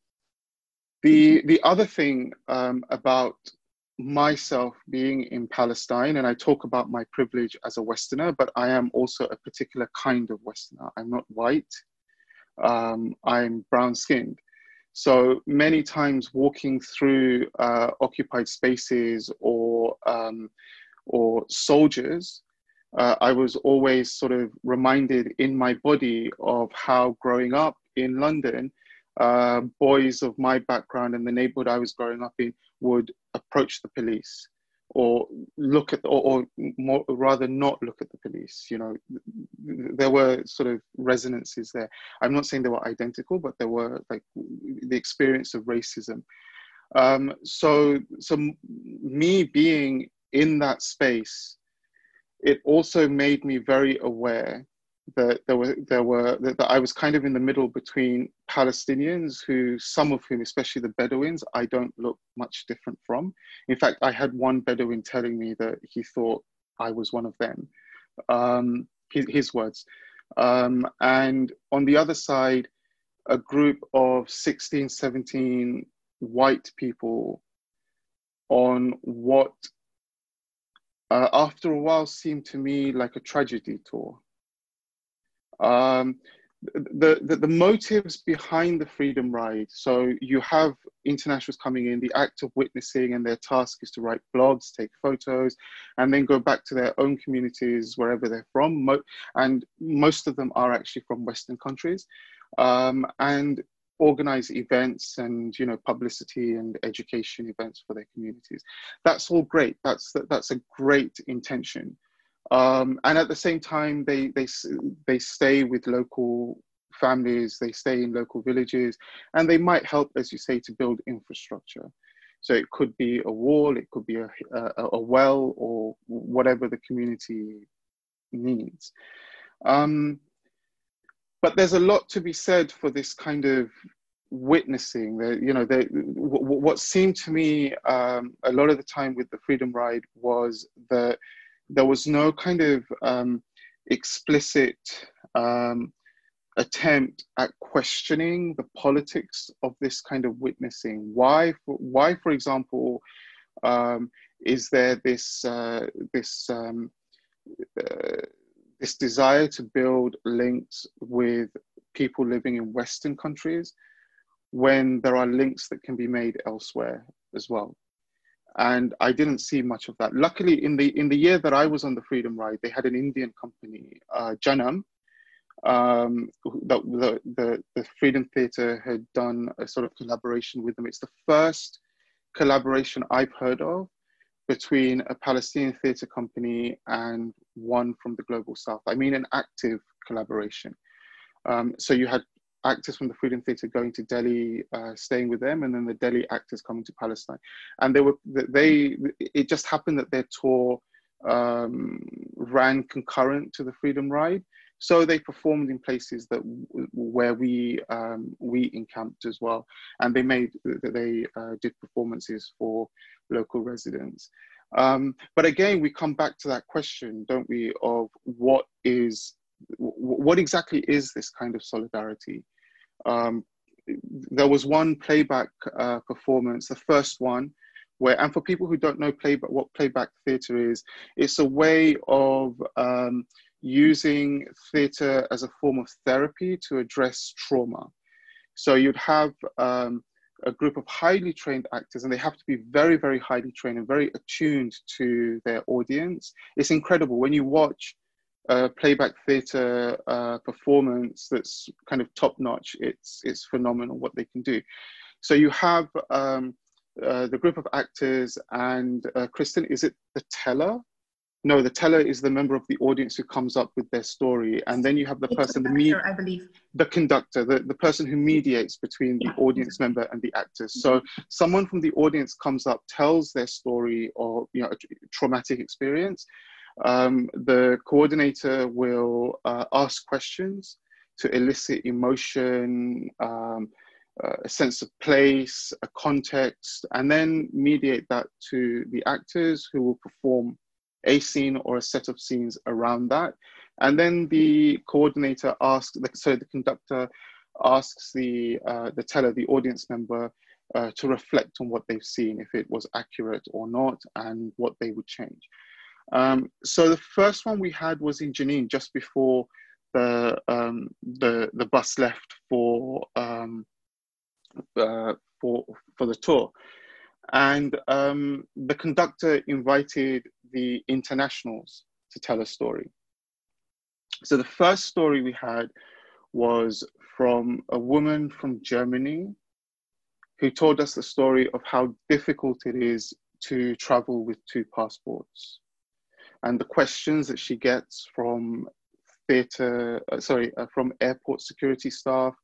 Speaker 3: the the other thing um, about myself being in Palestine, and I talk about my privilege as a Westerner, but I am also a particular kind of Westerner. I'm not white, um, I'm brown skinned. So many times walking through uh, occupied spaces or, um, or soldiers, uh, I was always sort of reminded in my body of how growing up in London, uh, boys of my background and the neighborhood I was growing up in would approach the police or look at or, or more, rather not look at the police you know. There were sort of resonances there. I'm not saying they were identical but there were like the experience of racism. Um, so so me being in that space it also made me very aware that there were there were that, that, I was kind of in the middle between Palestinians who some of whom especially the Bedouins I don't look much different from. In fact I had one Bedouin telling me that he thought I was one of them. Um, his, his words. Um, and on the other side a group of 16 17 white people on what uh, after a while seemed to me like a tragedy tour um, the, the, the motives behind the freedom ride. So you have internationals coming in the act of witnessing and their task is to write blogs take photos and then go back to their own communities wherever they're from. Mo- and most of them are actually from western countries. Um, and organize events and you know publicity and education events for their communities. That's all great. That's that's a great intention um, and at the same time they they they stay with local families they stay in local villages and they might help as you say to build infrastructure. So it could be a wall it could be a, a, a well or whatever the community needs. Um, but there's a lot to be said for this kind of witnessing. That you know they, w- what seemed to me um, a lot of the time with the freedom ride was that there was no kind of um, explicit um, attempt at questioning the politics of this kind of witnessing why for, why for example um, is there this uh, this um, uh, this desire to build links with people living in Western countries when there are links that can be made elsewhere as well. And I didn't see much of that. Luckily, in the in the year that I was on the Freedom Ride, they had an Indian company, uh, Janam, um, that the, the, the Freedom Theatre had done a sort of collaboration with them. It's the first collaboration I've heard of between a Palestinian theatre company and one from the global south. I mean, an active collaboration. Um, so you had actors from the Freedom Theatre going to Delhi, uh, staying with them, and then the Delhi actors coming to Palestine. And they were they. It just happened that their tour um, ran concurrent to the Freedom Ride, so they performed in places that where we um, we encamped as well, and they made they uh, did performances for local residents. Um, but again, we come back to that question, don't we, of what is, what exactly is this kind of solidarity? Um, there was one playback uh, performance, the first one, where, and for people who don't know playback, what playback theatre is, it's a way of um, using theatre as a form of therapy to address trauma. So you'd have um, a group of highly trained actors and they have to be very very highly trained and very attuned to their audience it's incredible when you watch a playback theatre uh, performance that's kind of top notch it's it's phenomenal what they can do so you have um, uh, the group of actors and uh, kristen is it the teller no, the teller is the member of the audience who comes up with their story, and then you have the person,
Speaker 2: the,
Speaker 3: conductor,
Speaker 2: the I believe,
Speaker 3: the conductor, the, the person who mediates between yeah. the audience member and the actors. So someone from the audience comes up, tells their story or you know a traumatic experience. Um, the coordinator will uh, ask questions to elicit emotion. Um, uh, a sense of place, a context, and then mediate that to the actors who will perform a scene or a set of scenes around that. And then the coordinator asks, so the conductor asks the, uh, the teller, the audience member, uh, to reflect on what they've seen, if it was accurate or not, and what they would change. Um, so the first one we had was in Jenin, just before the um, the the bus left for um, uh, for for the tour, and um, the conductor invited the internationals to tell a story. So the first story we had was from a woman from Germany who told us the story of how difficult it is to travel with two passports and the questions that she gets from theatre, uh, sorry, uh, from airport security staff,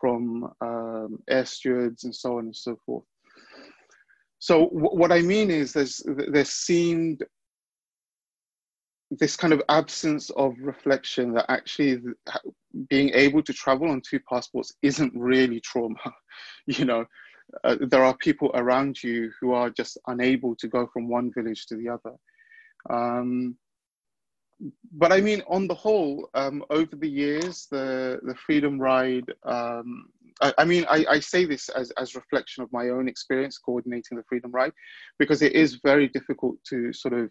Speaker 3: from um, air stewards, and so on and so forth. So w- what I mean is, there's there seemed this kind of absence of reflection that actually being able to travel on two passports isn't really trauma you know uh, there are people around you who are just unable to go from one village to the other um, but I mean, on the whole, um, over the years, the the Freedom Ride. Um, I, I, mean, I, I say this as as reflection of my own experience coordinating the Freedom Ride, because it is very difficult to sort of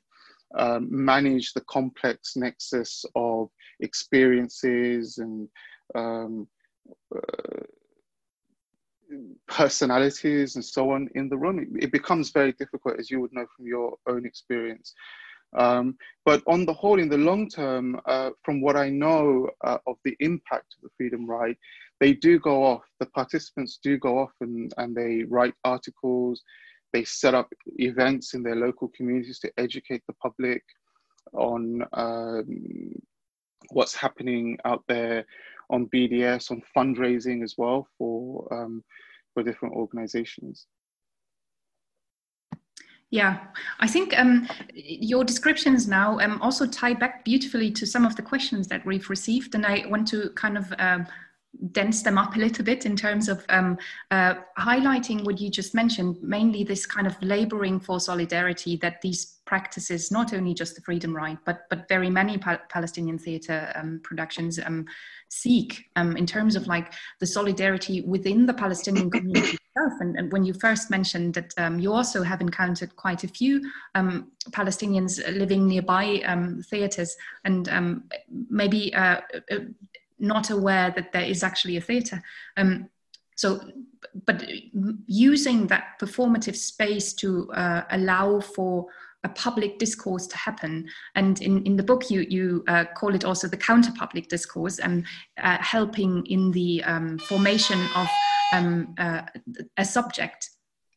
Speaker 3: um, manage the complex nexus of experiences and um, uh, personalities and so on in the room. It, it, becomes very difficult, as you would know from your own experience. Um, but on the whole, in the long term, uh, from what I know uh, of the impact of the Freedom Ride, they do go off. The participants do go off and, and they write articles. They set up events in their local communities to educate the public on um, what's happening out there on BDS, on fundraising as well for um, for different organizations.
Speaker 2: Yeah, I think um, your descriptions now um, also tie back beautifully to some of the questions that we've received, and I want to kind of um, dense them up a little bit in terms of um, uh, highlighting what you just mentioned, mainly this kind of laboring for solidarity that these practices, not only just the Freedom Ride, but but very many pa Palestinian theatre um, productions um, seek um, in terms of like the solidarity within the Palestinian community itself. And, and, when you first mentioned that um, you also have encountered quite a few um, Palestinians living nearby theatres and maybe uh, uh not aware that there is actually a theatre. Um, so, but using that performative space to uh, allow for a public discourse to happen. And in, in the book, you, you uh, call it also the counter public discourse and uh, helping in the um, formation of um, uh, a subject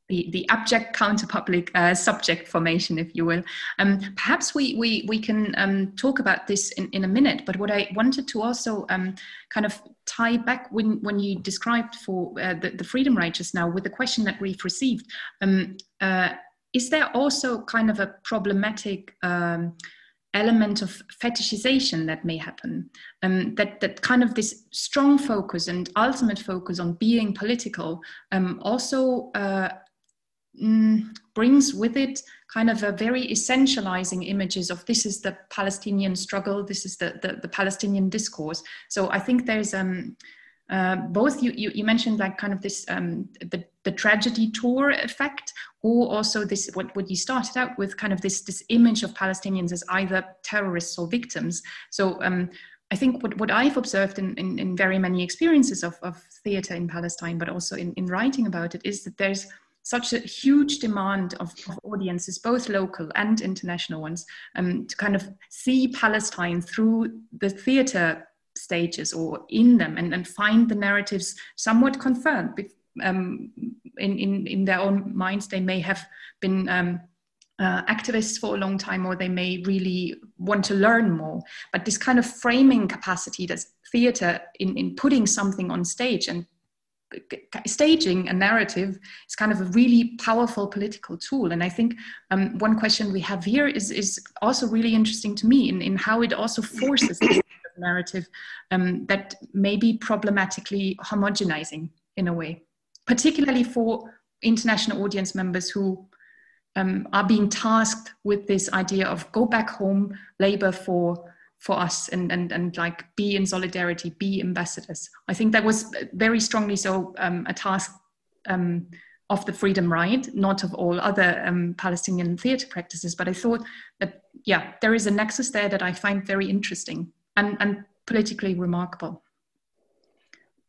Speaker 2: the, the abject counterpublic uh, subject formation, if you will. Um, perhaps we, we, we can um, talk about this in, in a minute, but what I wanted to also um, kind of tie back when, when you described for uh, the, the freedom ride just now with the question that we've received, um, uh, is there also kind of a problematic um, element of fetishization that may happen um, that that kind of this strong focus and ultimate focus on being political um, also uh, mm, brings with it kind of a very essentializing images of this is the Palestinian struggle, this is the, the, the Palestinian discourse. So I think there's um, uh, both you, you, you, mentioned like kind of this um, the, the tragedy tour effect or also this what, what you started out with kind of this this image of palestinians as either terrorists or victims so um, i think what, what i've observed in, in, in very many experiences of, of theater in palestine but also in, in writing about it is that there's such a huge demand of, of audiences, both local and international ones, um, to kind of see Palestine through the theatre stages or in them and, and find the narratives somewhat confirmed. Um, in, in, in their own minds, they may have been um, uh, activists for a long time or they may really want to learn more. But this kind of framing capacity that theatre in, in putting something on stage and staging a narrative is kind of a really powerful political tool. And I think um, one question we have here is, is also really interesting to me in, in how it also forces this narrative um, that may be problematically homogenizing in a way, particularly for international audience members who um, are being tasked with this idea of go back home, labor for for us and, and, and like be in solidarity, be ambassadors. I think that was very strongly so um, a task um, of the Freedom Ride, not of all other um, Palestinian theatre practices. But I thought that, yeah, there is a nexus there that I find very interesting and, and politically remarkable.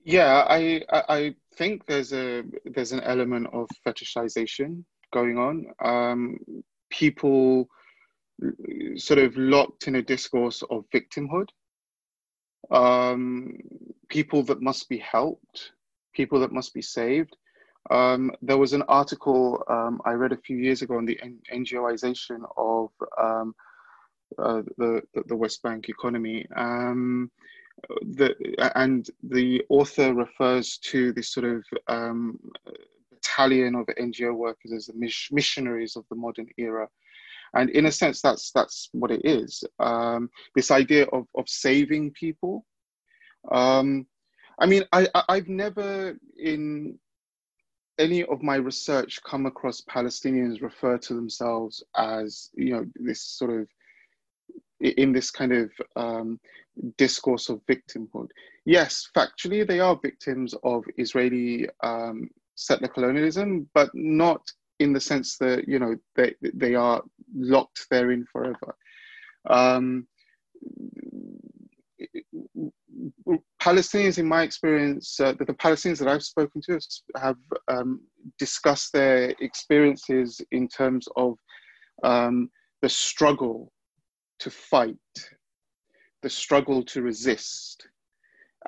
Speaker 3: Yeah, I, I think there's a there's an element of fetishization going on. Um, people sort of locked in a discourse of victimhood, um, people that must be helped, people that must be saved. Um, there was an article um, I read a few years ago on the NGOization of um, uh, the, the West Bank economy. Um, the, and the author refers to this sort of um, battalion of NGO workers as the missionaries of the modern era and in a sense that's that's what it is. Um, this idea of, of saving people. Um, i mean I, I i've never in any of my research come across palestinians refer to themselves as you know this sort of in this kind of um, discourse of victimhood. Yes factually they are victims of israeli um, settler colonialism but not in the sense that you know they they are locked therein forever. Um, Palestinians, in my experience, uh, the, the, Palestinians that I've spoken to have um, discussed their experiences in terms of um, the struggle to fight, the struggle to resist,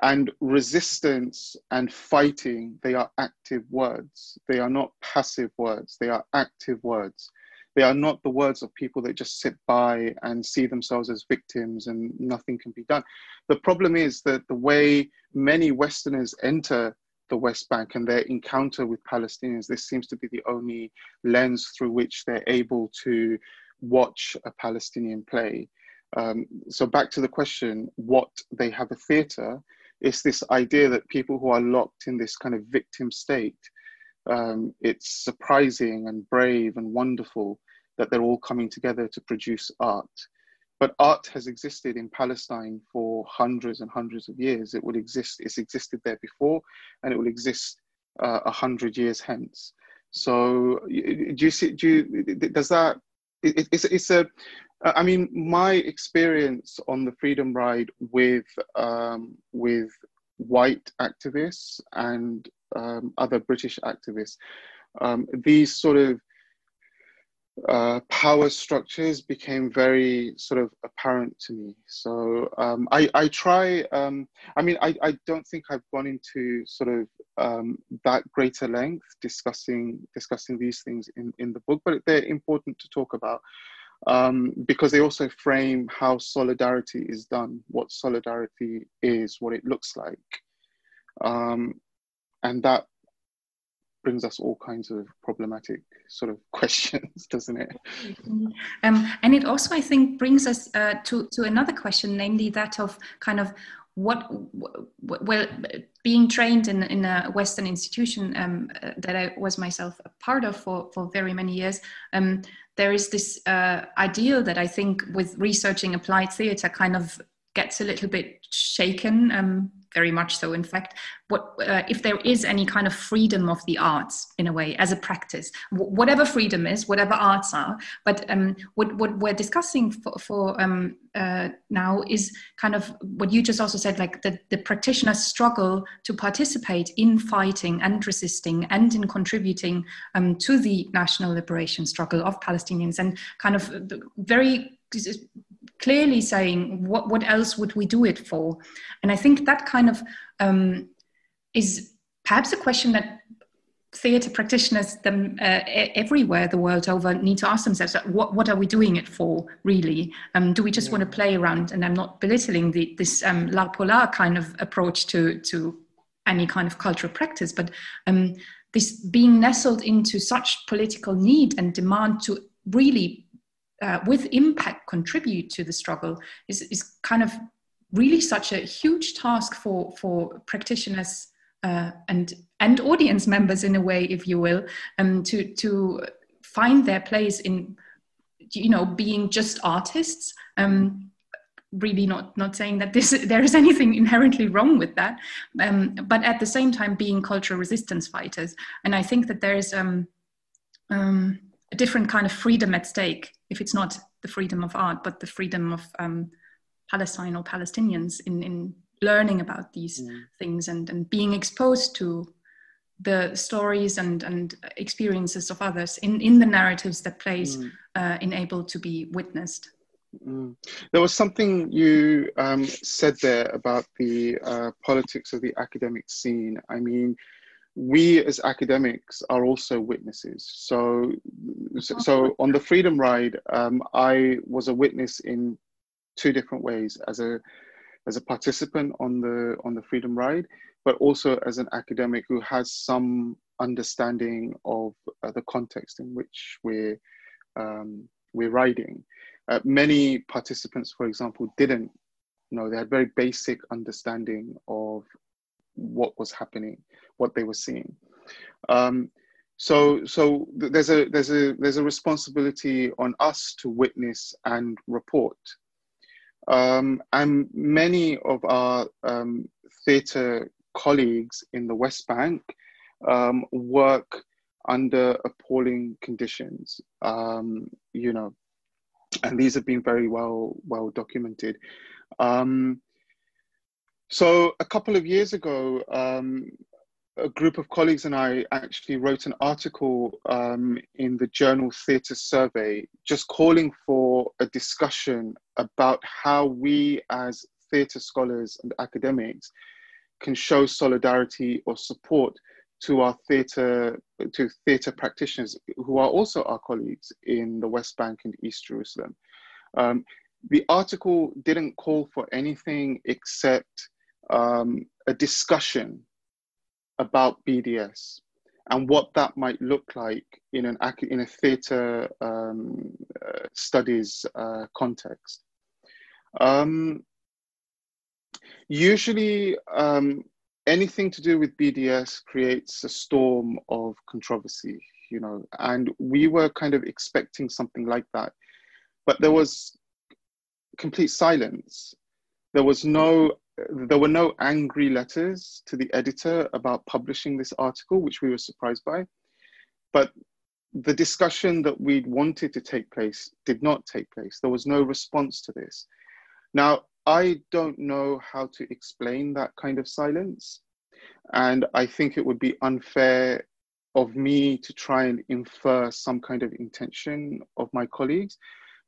Speaker 3: And resistance and fighting, they are active words. They are not passive words, they are active words. They are not the words of people that just sit by and see themselves as victims and nothing can be done. The problem is that the way many Westerners enter the West Bank and their encounter with Palestinians, this seems to be the only lens through which they're able to watch a Palestinian play. Um, so back to the question, what they have a theatre, it's this idea that people who are locked in this kind of victim state, um, it's surprising and brave and wonderful that they're all coming together to produce art. But art has existed in Palestine for hundreds and hundreds of years. It will exist, it's existed there before, and it will exist uh, a uh, hundred years hence. So do you see, do you, does that, it, it's, it's a, I mean, my experience on the Freedom Ride with, um, with white activists and um, other British activists, um, these sort of uh, power structures became very sort of apparent to me. So um, I, I try, um, I mean, I, I don't think I've gone into sort of um, that greater length discussing discussing these things in, in the book, but they're important to talk about um, because they also frame how solidarity is done, what solidarity is, what it looks like. Um, and that brings us all kinds of problematic sort of questions, doesn't it?
Speaker 2: Um, and it also, I think, brings us uh, to, to another question, namely that of kind of what, well, being trained in, in a Western institution um, uh, that I was myself a part of for, for very many years, um, there is this uh, ideal that I think with researching applied theatre kind of gets a little bit shaken um, very much so in fact. What uh, if there is any kind of freedom of the arts in a way as a practice w- whatever freedom is whatever arts are but um, what, what we're discussing for, for um, uh, now is kind of what you just also said like the, the practitioners struggle to participate in fighting and resisting and in contributing um, to the national liberation struggle of palestinians. And kind of very clearly saying what, what else would we do it for? And i think that kind of um, is perhaps a question that theatre practitioners them uh, everywhere the world over need to ask themselves what, what are we doing it for really? Um, do we just yeah. want to play around? And i'm not belittling the, this um, l'art pour l'art kind of approach to, to any kind of cultural practice but um, this being nestled into such political need and demand to really uh, with impact contribute to the struggle is, is kind of really such a huge task for, for practitioners uh, and, and audience members in a way, if you will, um, to, to find their place in, you know, being just artists. Um, really not not saying that this there is anything inherently wrong with that um, but at the same time being cultural resistance fighters and i think that there is um, um, a different kind of freedom at stake if it's not the freedom of art, but the freedom of um, Palestine or Palestinians in, in learning about these mm. things and, and being exposed to the stories and, and experiences of others in, in the narratives that plays mm. uh, enable to be witnessed.
Speaker 3: Mm. There was something you um, said there about the uh, politics of the academic scene. I mean, we as academics are also witnesses. So, so on the Freedom Ride, um, I was a witness in two different ways as a as a participant on the on the Freedom Ride, but also as an academic who has some understanding of uh, the context in which we're um, we're riding. Uh, many participants, for example, didn't know they had very basic understanding of what was happening, what they were seeing. Um, so, so there's a there's a there's a responsibility on us to witness and report. Um, and many of our um, theatre colleagues in the West Bank um, work under appalling conditions. Um, you know, and these have been very well well documented. Um, so a couple of years ago, um, a group of colleagues and I actually wrote an article um, in the journal Theatre Survey, just calling for a discussion about how we as theatre scholars and academics can show solidarity or support to our theatre to theatre practitioners who are also our colleagues in the West Bank and East Jerusalem. Um, the article didn't call for anything except um, a discussion about BDS and what that might look like in an in a theatre um, uh, studies uh, context. Um, usually, um, anything to do with BDS creates a storm of controversy, you know, and we were kind of expecting something like that, but there was complete silence. There was no there were no angry letters to the editor about publishing this article, which we were surprised by. But the discussion that we'd wanted to take place did not take place. There was no response to this. Now, I don't know how to explain that kind of silence. And I think it would be unfair of me to try and infer some kind of intention of my colleagues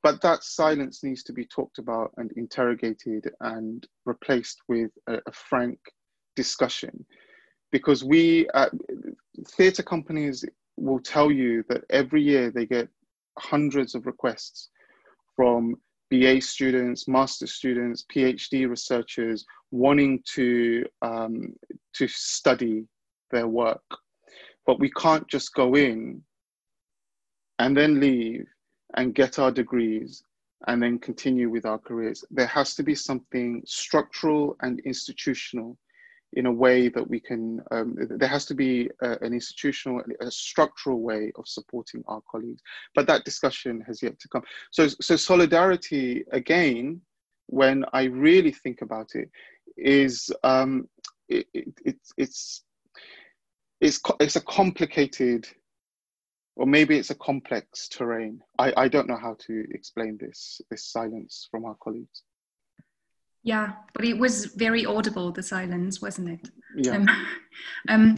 Speaker 3: but that silence needs to be talked about and interrogated and replaced with a, a frank discussion. Because we, uh, theatre companies will tell you that every year they get hundreds of requests from BA students, master students, PhD researchers wanting to, um, to study their work. But we can't just go in and then leave and get our degrees and then continue with our careers. There has to be something structural and institutional in a way that we can, um, there has to be a, an institutional, a structural way of supporting our colleagues. But that discussion has yet to come. So, so solidarity, again, when I really think about it, is um, it, it, it, it's, it's, it's a complicated or maybe it's a complex terrain. I, I don't know how to explain this this silence from our colleagues.
Speaker 2: Yeah, but it was very audible the silence, wasn't it?
Speaker 3: Yeah.
Speaker 2: Um, um,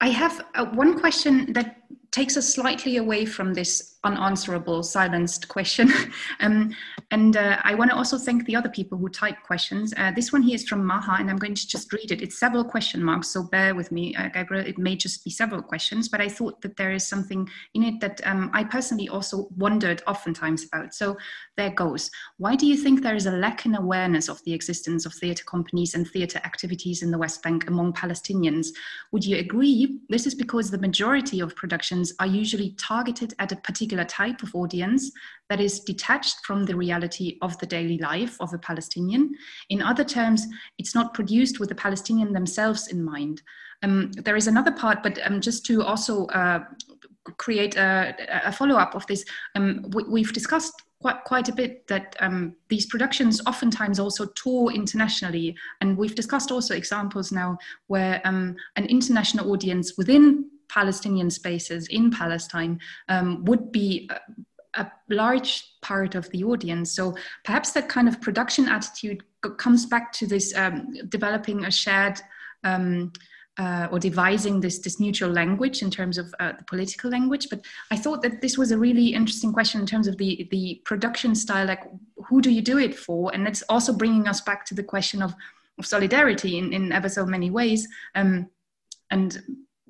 Speaker 2: I have uh, one question that takes us slightly away from this unanswerable, silenced question. um, and uh, I want to also thank the other people who type questions. Uh, this one here is from Maha, and I'm going to just read it. It's several question marks, so bear with me, uh, Gabriel. It may just be several questions, but I thought that there is something in it that um, I personally also wondered oftentimes about. So there goes. Why do you think there is a lack in awareness of the existence of theatre companies and theatre activities in the West Bank among Palestinians? Would you agree this is because the majority of productions are usually targeted at a particular type of audience that is detached from the reality of the daily life of a Palestinian. In other terms, it's not produced with the Palestinian themselves in mind. Um, there is another part, but um, just to also uh, create a, a follow up of this, um, we, have discussed quite, quite a bit that um, these productions oftentimes also tour internationally. And we've discussed also examples now where um, an international audience within Palestinian spaces in Palestine um, would be a, a, large part of the audience. So perhaps that kind of production attitude comes back to this um, developing a shared um, uh, or devising this, this mutual language in terms of uh, the political language. But I thought that this was a really interesting question in terms of the, the production style, like who do you do it for? And it's also bringing us back to the question of, of solidarity in, in ever so many ways. Um, and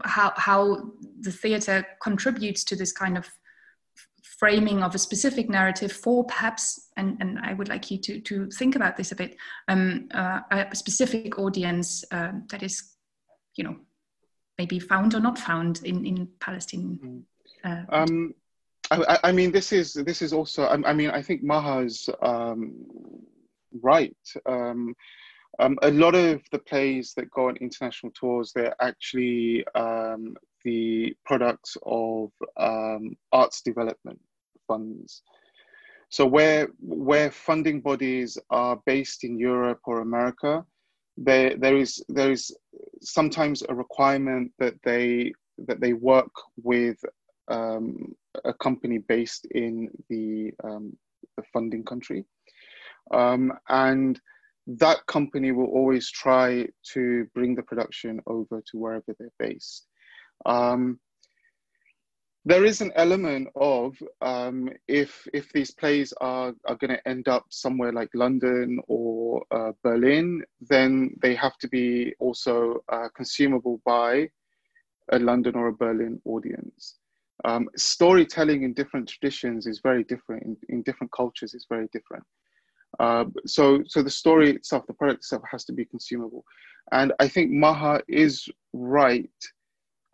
Speaker 2: how how the theater contributes to this kind of framing of a specific narrative for perhaps and, and I would like you to to think about this a bit um, uh, a specific audience uh, that is you know maybe found or not found in in Palestine.
Speaker 3: Uh, um, I, I, mean, this is this is also. I, I mean, I think Maha's um, right. Um, a lot of the plays that go on international tours, they're actually um, the products of um, arts development funds. So where where funding bodies are based in Europe or America, there there is there is sometimes a requirement that they that they work with um, a company based in the um, the funding country, um, and that company will always try to bring the production over to wherever they're based. Um, there is an element of um, if if these plays are are going to end up somewhere like London or uh, Berlin, then they have to be also uh, consumable by a London or a Berlin audience. Um, storytelling in different traditions is very different. In, in different cultures, is very different. Uh, so, so the story itself, the product itself, has to be consumable, and I think Maha is right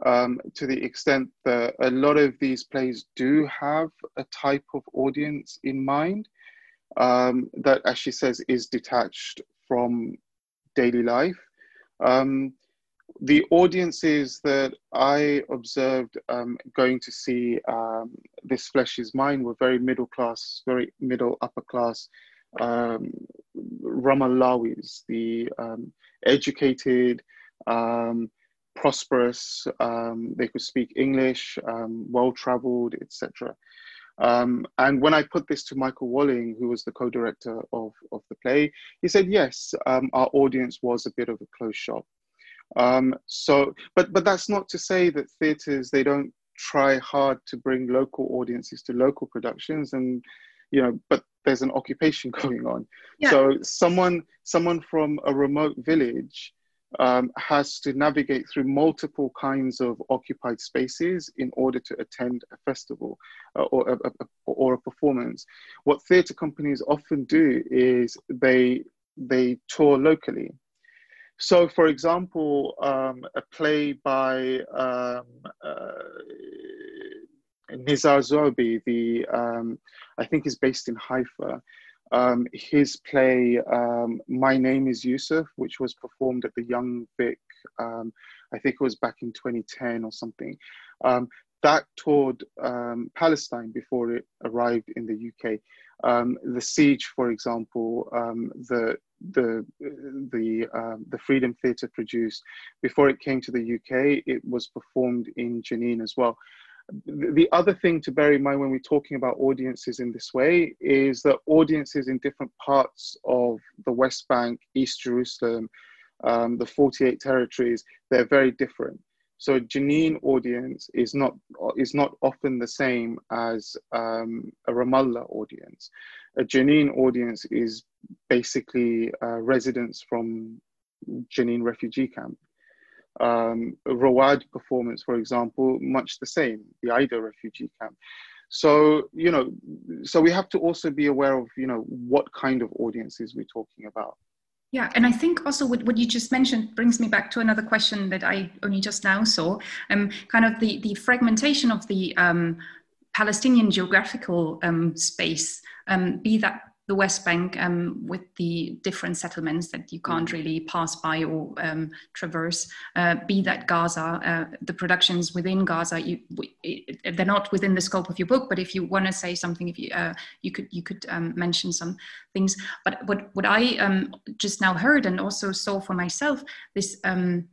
Speaker 3: um, to the extent that a lot of these plays do have a type of audience in mind um, that, as she says, is detached from daily life. Um, the audiences that I observed um, going to see um, This Flesh is Mine were very middle class, very middle upper class um, Ramallawis, the um, educated, um, prosperous, um, they could speak English, um, well traveled, etc. Um, and when I put this to Michael Walling, who was the co director of, of the play, he said, yes, our audience was a bit of a closed shop. So, but, but that's not to say that theatres, they don't try hard to bring local audiences to local productions and you know but there's an occupation going on yeah. so someone someone from a remote village um, has to navigate through multiple kinds of occupied spaces in order to attend a festival uh, or, a, a, or a performance. What theatre companies often do is they they tour locally. So, for example, um, a play by um, uh, Nizar Zuabi, the um, I think is based in Haifa um, his play um, My Name is Yusuf, which was performed at the Young Vic, um, I think it was back in 2010 or something. Um, that toured Palestine before it arrived in the UK. The Siege, for example, the the the the Freedom Theatre produced before it came to the UK. It was performed in Jenin as well the other thing to bear in mind when we're talking about audiences in this way is that audiences in different parts of the West Bank, East Jerusalem, um, the 48 territories, they're very different. So a Jenin audience is not is not often the same as um, a Ramallah audience. A Jenin audience is basically uh, residents from Jenin refugee camp um, Rawad performance, for example, much the same, the Aida refugee camp. So, you know, so we have to also be aware of, you know, what kind of audiences we're talking about.
Speaker 2: Yeah, and I think also what, what you just mentioned brings me back to another question that I only just now saw, um, kind of the, the fragmentation of the um, Palestinian geographical um, space, um, be that the West Bank um, with the different settlements that you can't mm-hmm. really pass by or um, traverse, uh, be that Gaza, uh, the productions within Gaza, you, they're not within the scope of your book, but if you want to say something, if you, uh, you could, you could um, mention some things. But what, what I um, just now heard and also saw for myself, this um,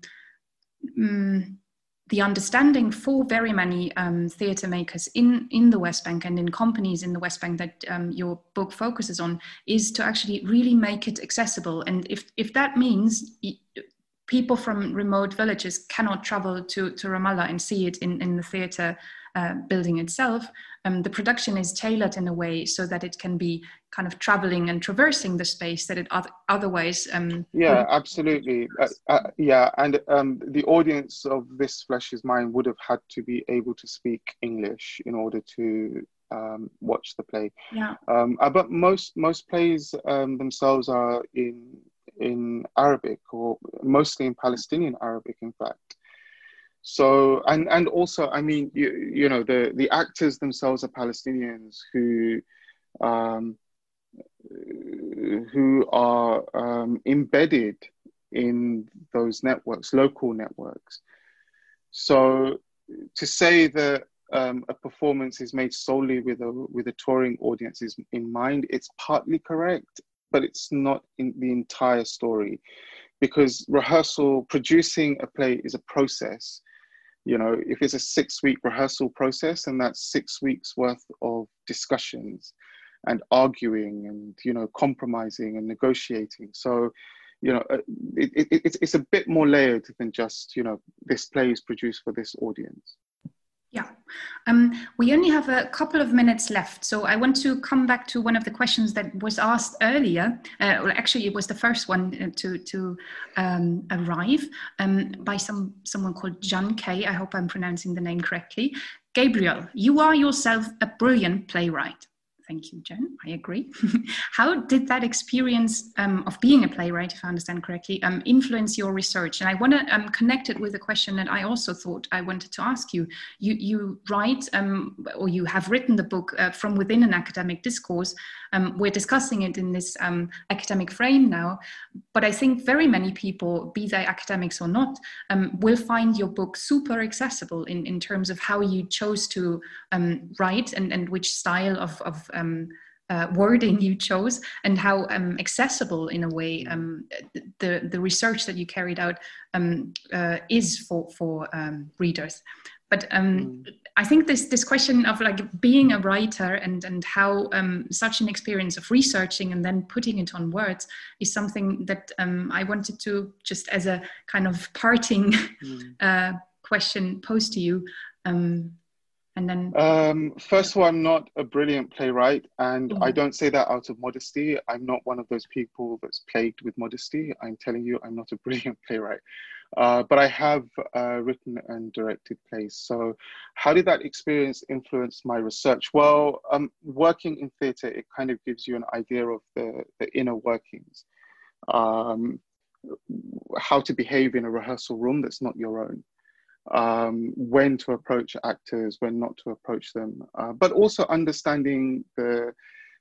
Speaker 2: mm, the understanding for very many um, theatre makers in, in the West Bank and in companies in the West Bank that um, your book focuses on is to actually really make it accessible. And if, if that means people from remote villages cannot travel to, to Ramallah and see it in, in the theatre uh, building itself, um, the production is tailored in a way so that it can be kind of traveling and traversing the space that it otherwise. Um,
Speaker 3: yeah, absolutely. Uh, uh, yeah, and um, the audience of this Flesh is Mine would have had to be able to speak English in order to um, watch the play.
Speaker 2: Yeah.
Speaker 3: Um, uh, but most most plays um, themselves are in in Arabic or mostly in Palestinian Arabic, in fact. So and and also, I mean, you you know, the the actors themselves are Palestinians who. Um, who are um, embedded in those networks, local networks. So to say that um, a performance is made solely with a with a touring audience is in mind, it's partly correct, but it's not in the entire story, because rehearsal, producing a play is a process. You know, if it's a six week rehearsal process, and that's six weeks worth of discussions and arguing and you know compromising and negotiating. So you know uh, it, it, it's, it's a bit more layered than just you know this play is produced for this audience
Speaker 2: Yeah, um, we only have a couple of minutes left, so I want to come back to one of the questions that was asked earlier. Uh, well, actually, it was the first one uh, to to um, arrive um, by some someone called John Kay. I hope I'm pronouncing the name correctly. Gabriel, you are yourself a brilliant playwright. Thank you, Jen. I agree. How did that experience um, of being a playwright, if I understand correctly, um, influence your research? And I want to um, connect it with a question that I also thought I wanted to ask you. You, you write um, or you have written the book uh, from within an academic discourse. Um, we're discussing it in this um, academic frame now, but I think very many people, be they academics or not, will find your book super accessible in, in terms of how you chose to write and, and which style of, of um, uh, wording you chose and how um, accessible in a way um, the, the research that you carried out um, uh, is for, for um, readers. But um, mm. I think this, this question of like being a writer and, and how um, such an experience of researching and then putting it on words is something that I wanted to just as a kind of parting mm. uh, question pose to you. And then
Speaker 3: um, first of all i'm not a brilliant playwright and mm-hmm. i don't say that out of modesty. I'm not one of those people that's plagued with modesty. I'm telling you i'm not a brilliant playwright. Uh, but i have uh, written and directed plays. So how did that experience influence my research? Well um, working in theatre it kind of gives you an idea of the, the inner workings. Um, how to behave in a rehearsal room that's not your own um, when to approach actors, when not to approach them, uh, but also understanding the,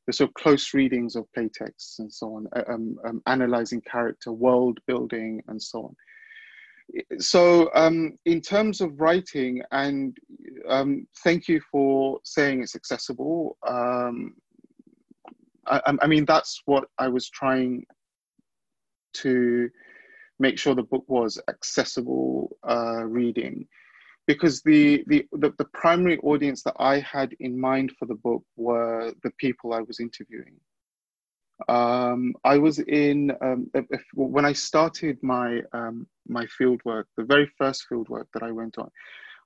Speaker 3: the sort of close readings of play texts and so on, uh, um, um, analyzing character, world building, and so on. So, um, in terms of writing, and um, thank you for saying it's accessible. Um, I, I mean, that's what I was trying to make sure the book was accessible uh, reading because the, the, the, the, primary audience that I had in mind for the book were the people I was interviewing. Um, I was in, um, if, when I started my, um, my field work, the very first field work that I went on,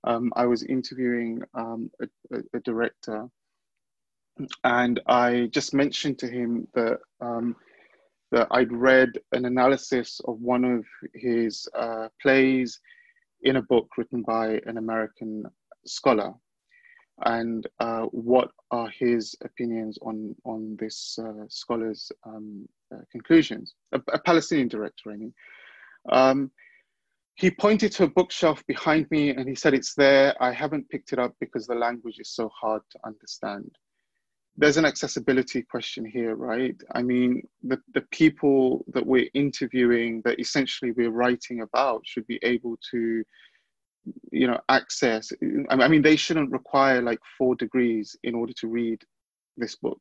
Speaker 3: um, I was interviewing um, a, a, a, director and I just mentioned to him that um, that I'd read an analysis of one of his uh, plays in a book written by an American scholar. And uh, what are his opinions on, on this uh, scholar's um, uh, conclusions? A, a, Palestinian director, I mean. Um, he pointed to a bookshelf behind me and he said, It's there. I haven't picked it up because the language is so hard to understand there's an accessibility question here, right? I mean, the, the people that we're interviewing, that essentially we're writing about, should be able to, you know, access. I mean, they shouldn't require like four degrees in order to read this book,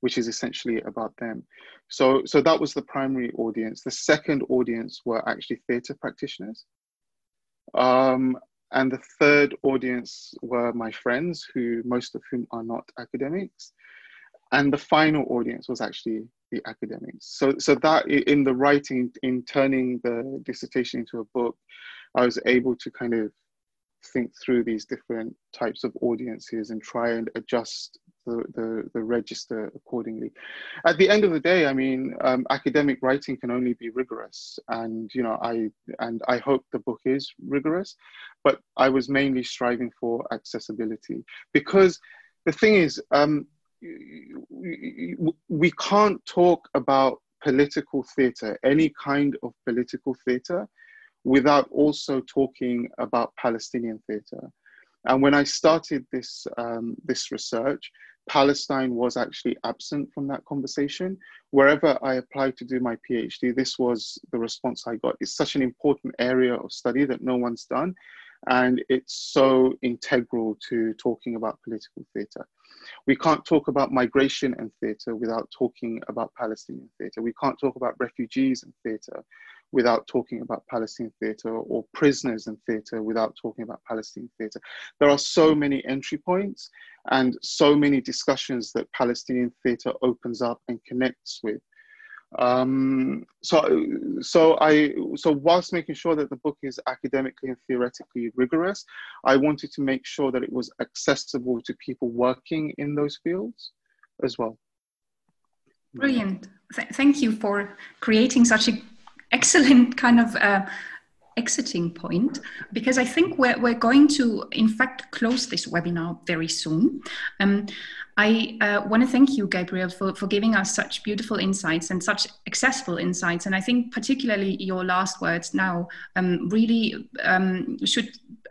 Speaker 3: which is essentially about them. So, so that was the primary audience. The second audience were actually theatre practitioners. Um, and the third audience were my friends, who most of whom are not academics. And the final audience was actually the academics. So, so that in the writing, in turning the dissertation into a book, I was able to kind of think through these different types of audiences and try and adjust the, the, the register accordingly. At the end of the day, I mean, um, academic writing can only be rigorous, and you know, I and I hope the book is rigorous, but I was mainly striving for accessibility because the thing is, um, we can't talk about political theatre, any kind of political theatre, without also talking about Palestinian theatre. And when I started this, um, this research, Palestine was actually absent from that conversation. Wherever I applied to do my PhD, this was the response I got. It's such an important area of study that no one's done, and it's so integral to talking about political theatre. We can't talk about migration and theatre without talking about Palestinian theatre. We can't talk about refugees and theatre without talking about Palestinian theatre or prisoners and theatre without talking about Palestinian theatre. There are so many entry points and so many discussions that Palestinian theatre opens up and connects with. Um, so, so I, so whilst making sure that the book is academically and theoretically rigorous, I wanted to make sure that it was accessible to people working in those fields as well.
Speaker 2: Brilliant. Th thank you for creating such an excellent kind of uh, exiting point because I think we're, we're going to, in fact, close this webinar very soon. Um, I uh, want to thank you, Gabriel, for, for giving us such beautiful insights and such accessible insights. And I think particularly your last words now um, really um, should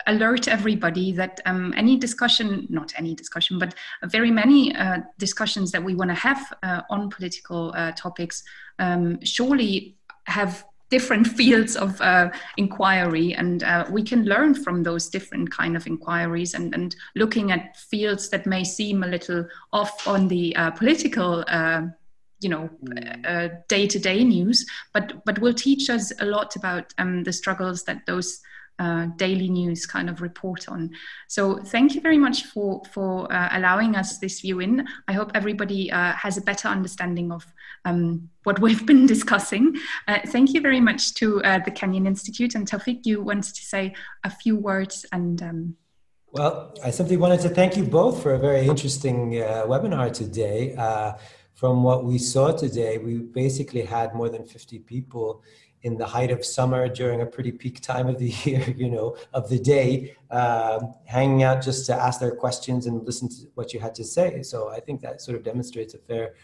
Speaker 2: alert everybody that um, any discussion, not any discussion, but very many uh, discussions that we want to have uh, on political uh, topics um, surely have different fields of uh, inquiry and uh, we can learn from those different kind of inquiries and, and looking at fields that may seem a little off on the uh, political uh, you know mm. uh, day-to-day news but but will teach us a lot about um, the struggles that those uh, daily news kind of report on. So thank you very much for for uh, allowing us this view in. I hope everybody uh, has a better understanding of um, what we've been discussing. Uh, thank you very much to uh, the Kenyon Institute and Taufik. You wanted to say a few words and. Um,
Speaker 1: well, I simply wanted to thank you both for a very interesting webinar today. from what we saw today, we basically had more than 50 people in the height of summer during a pretty peak time of the year, you know, of the day, um, hanging out just to ask their questions and listen to what you had to say. So I think that sort of demonstrates a fair,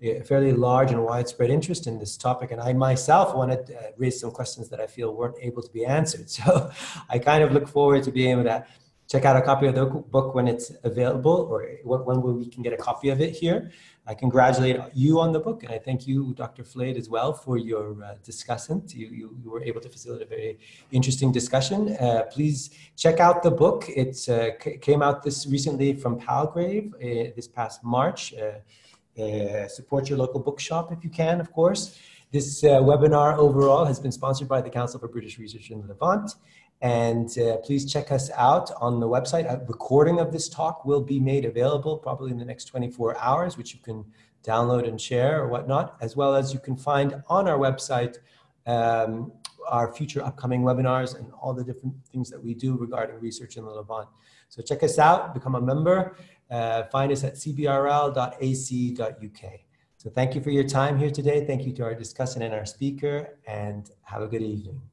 Speaker 1: a fairly large and widespread interest in this topic. And I myself wanted to raise some questions that I feel weren't able to be answered. So I kind of look forward to being able to check out a copy of the book when it's available or when we can get a copy of it here. I congratulate you on the book, and I thank you, Dr. Flade, as well for your uh, discussant. You, you, you, were able to facilitate a very interesting discussion. Uh, please check out the book. It uh, came out this recently from Palgrave uh, this past March. Uh, uh, support your local bookshop if you can, of course. This webinar overall has been sponsored by the Council for British Research in the Levant. And uh, please check us out on the website. A recording of this talk will be made available probably in the next 24 hours, which you can download and share or whatnot, as well as you can find on our website um, our future upcoming webinars and all the different things that we do regarding research in the Levant. So check us out, become a member, uh, find us at cbrl.ac.uk. So thank you for your time here today. Thank you to our discussant and our speaker, and have a good evening.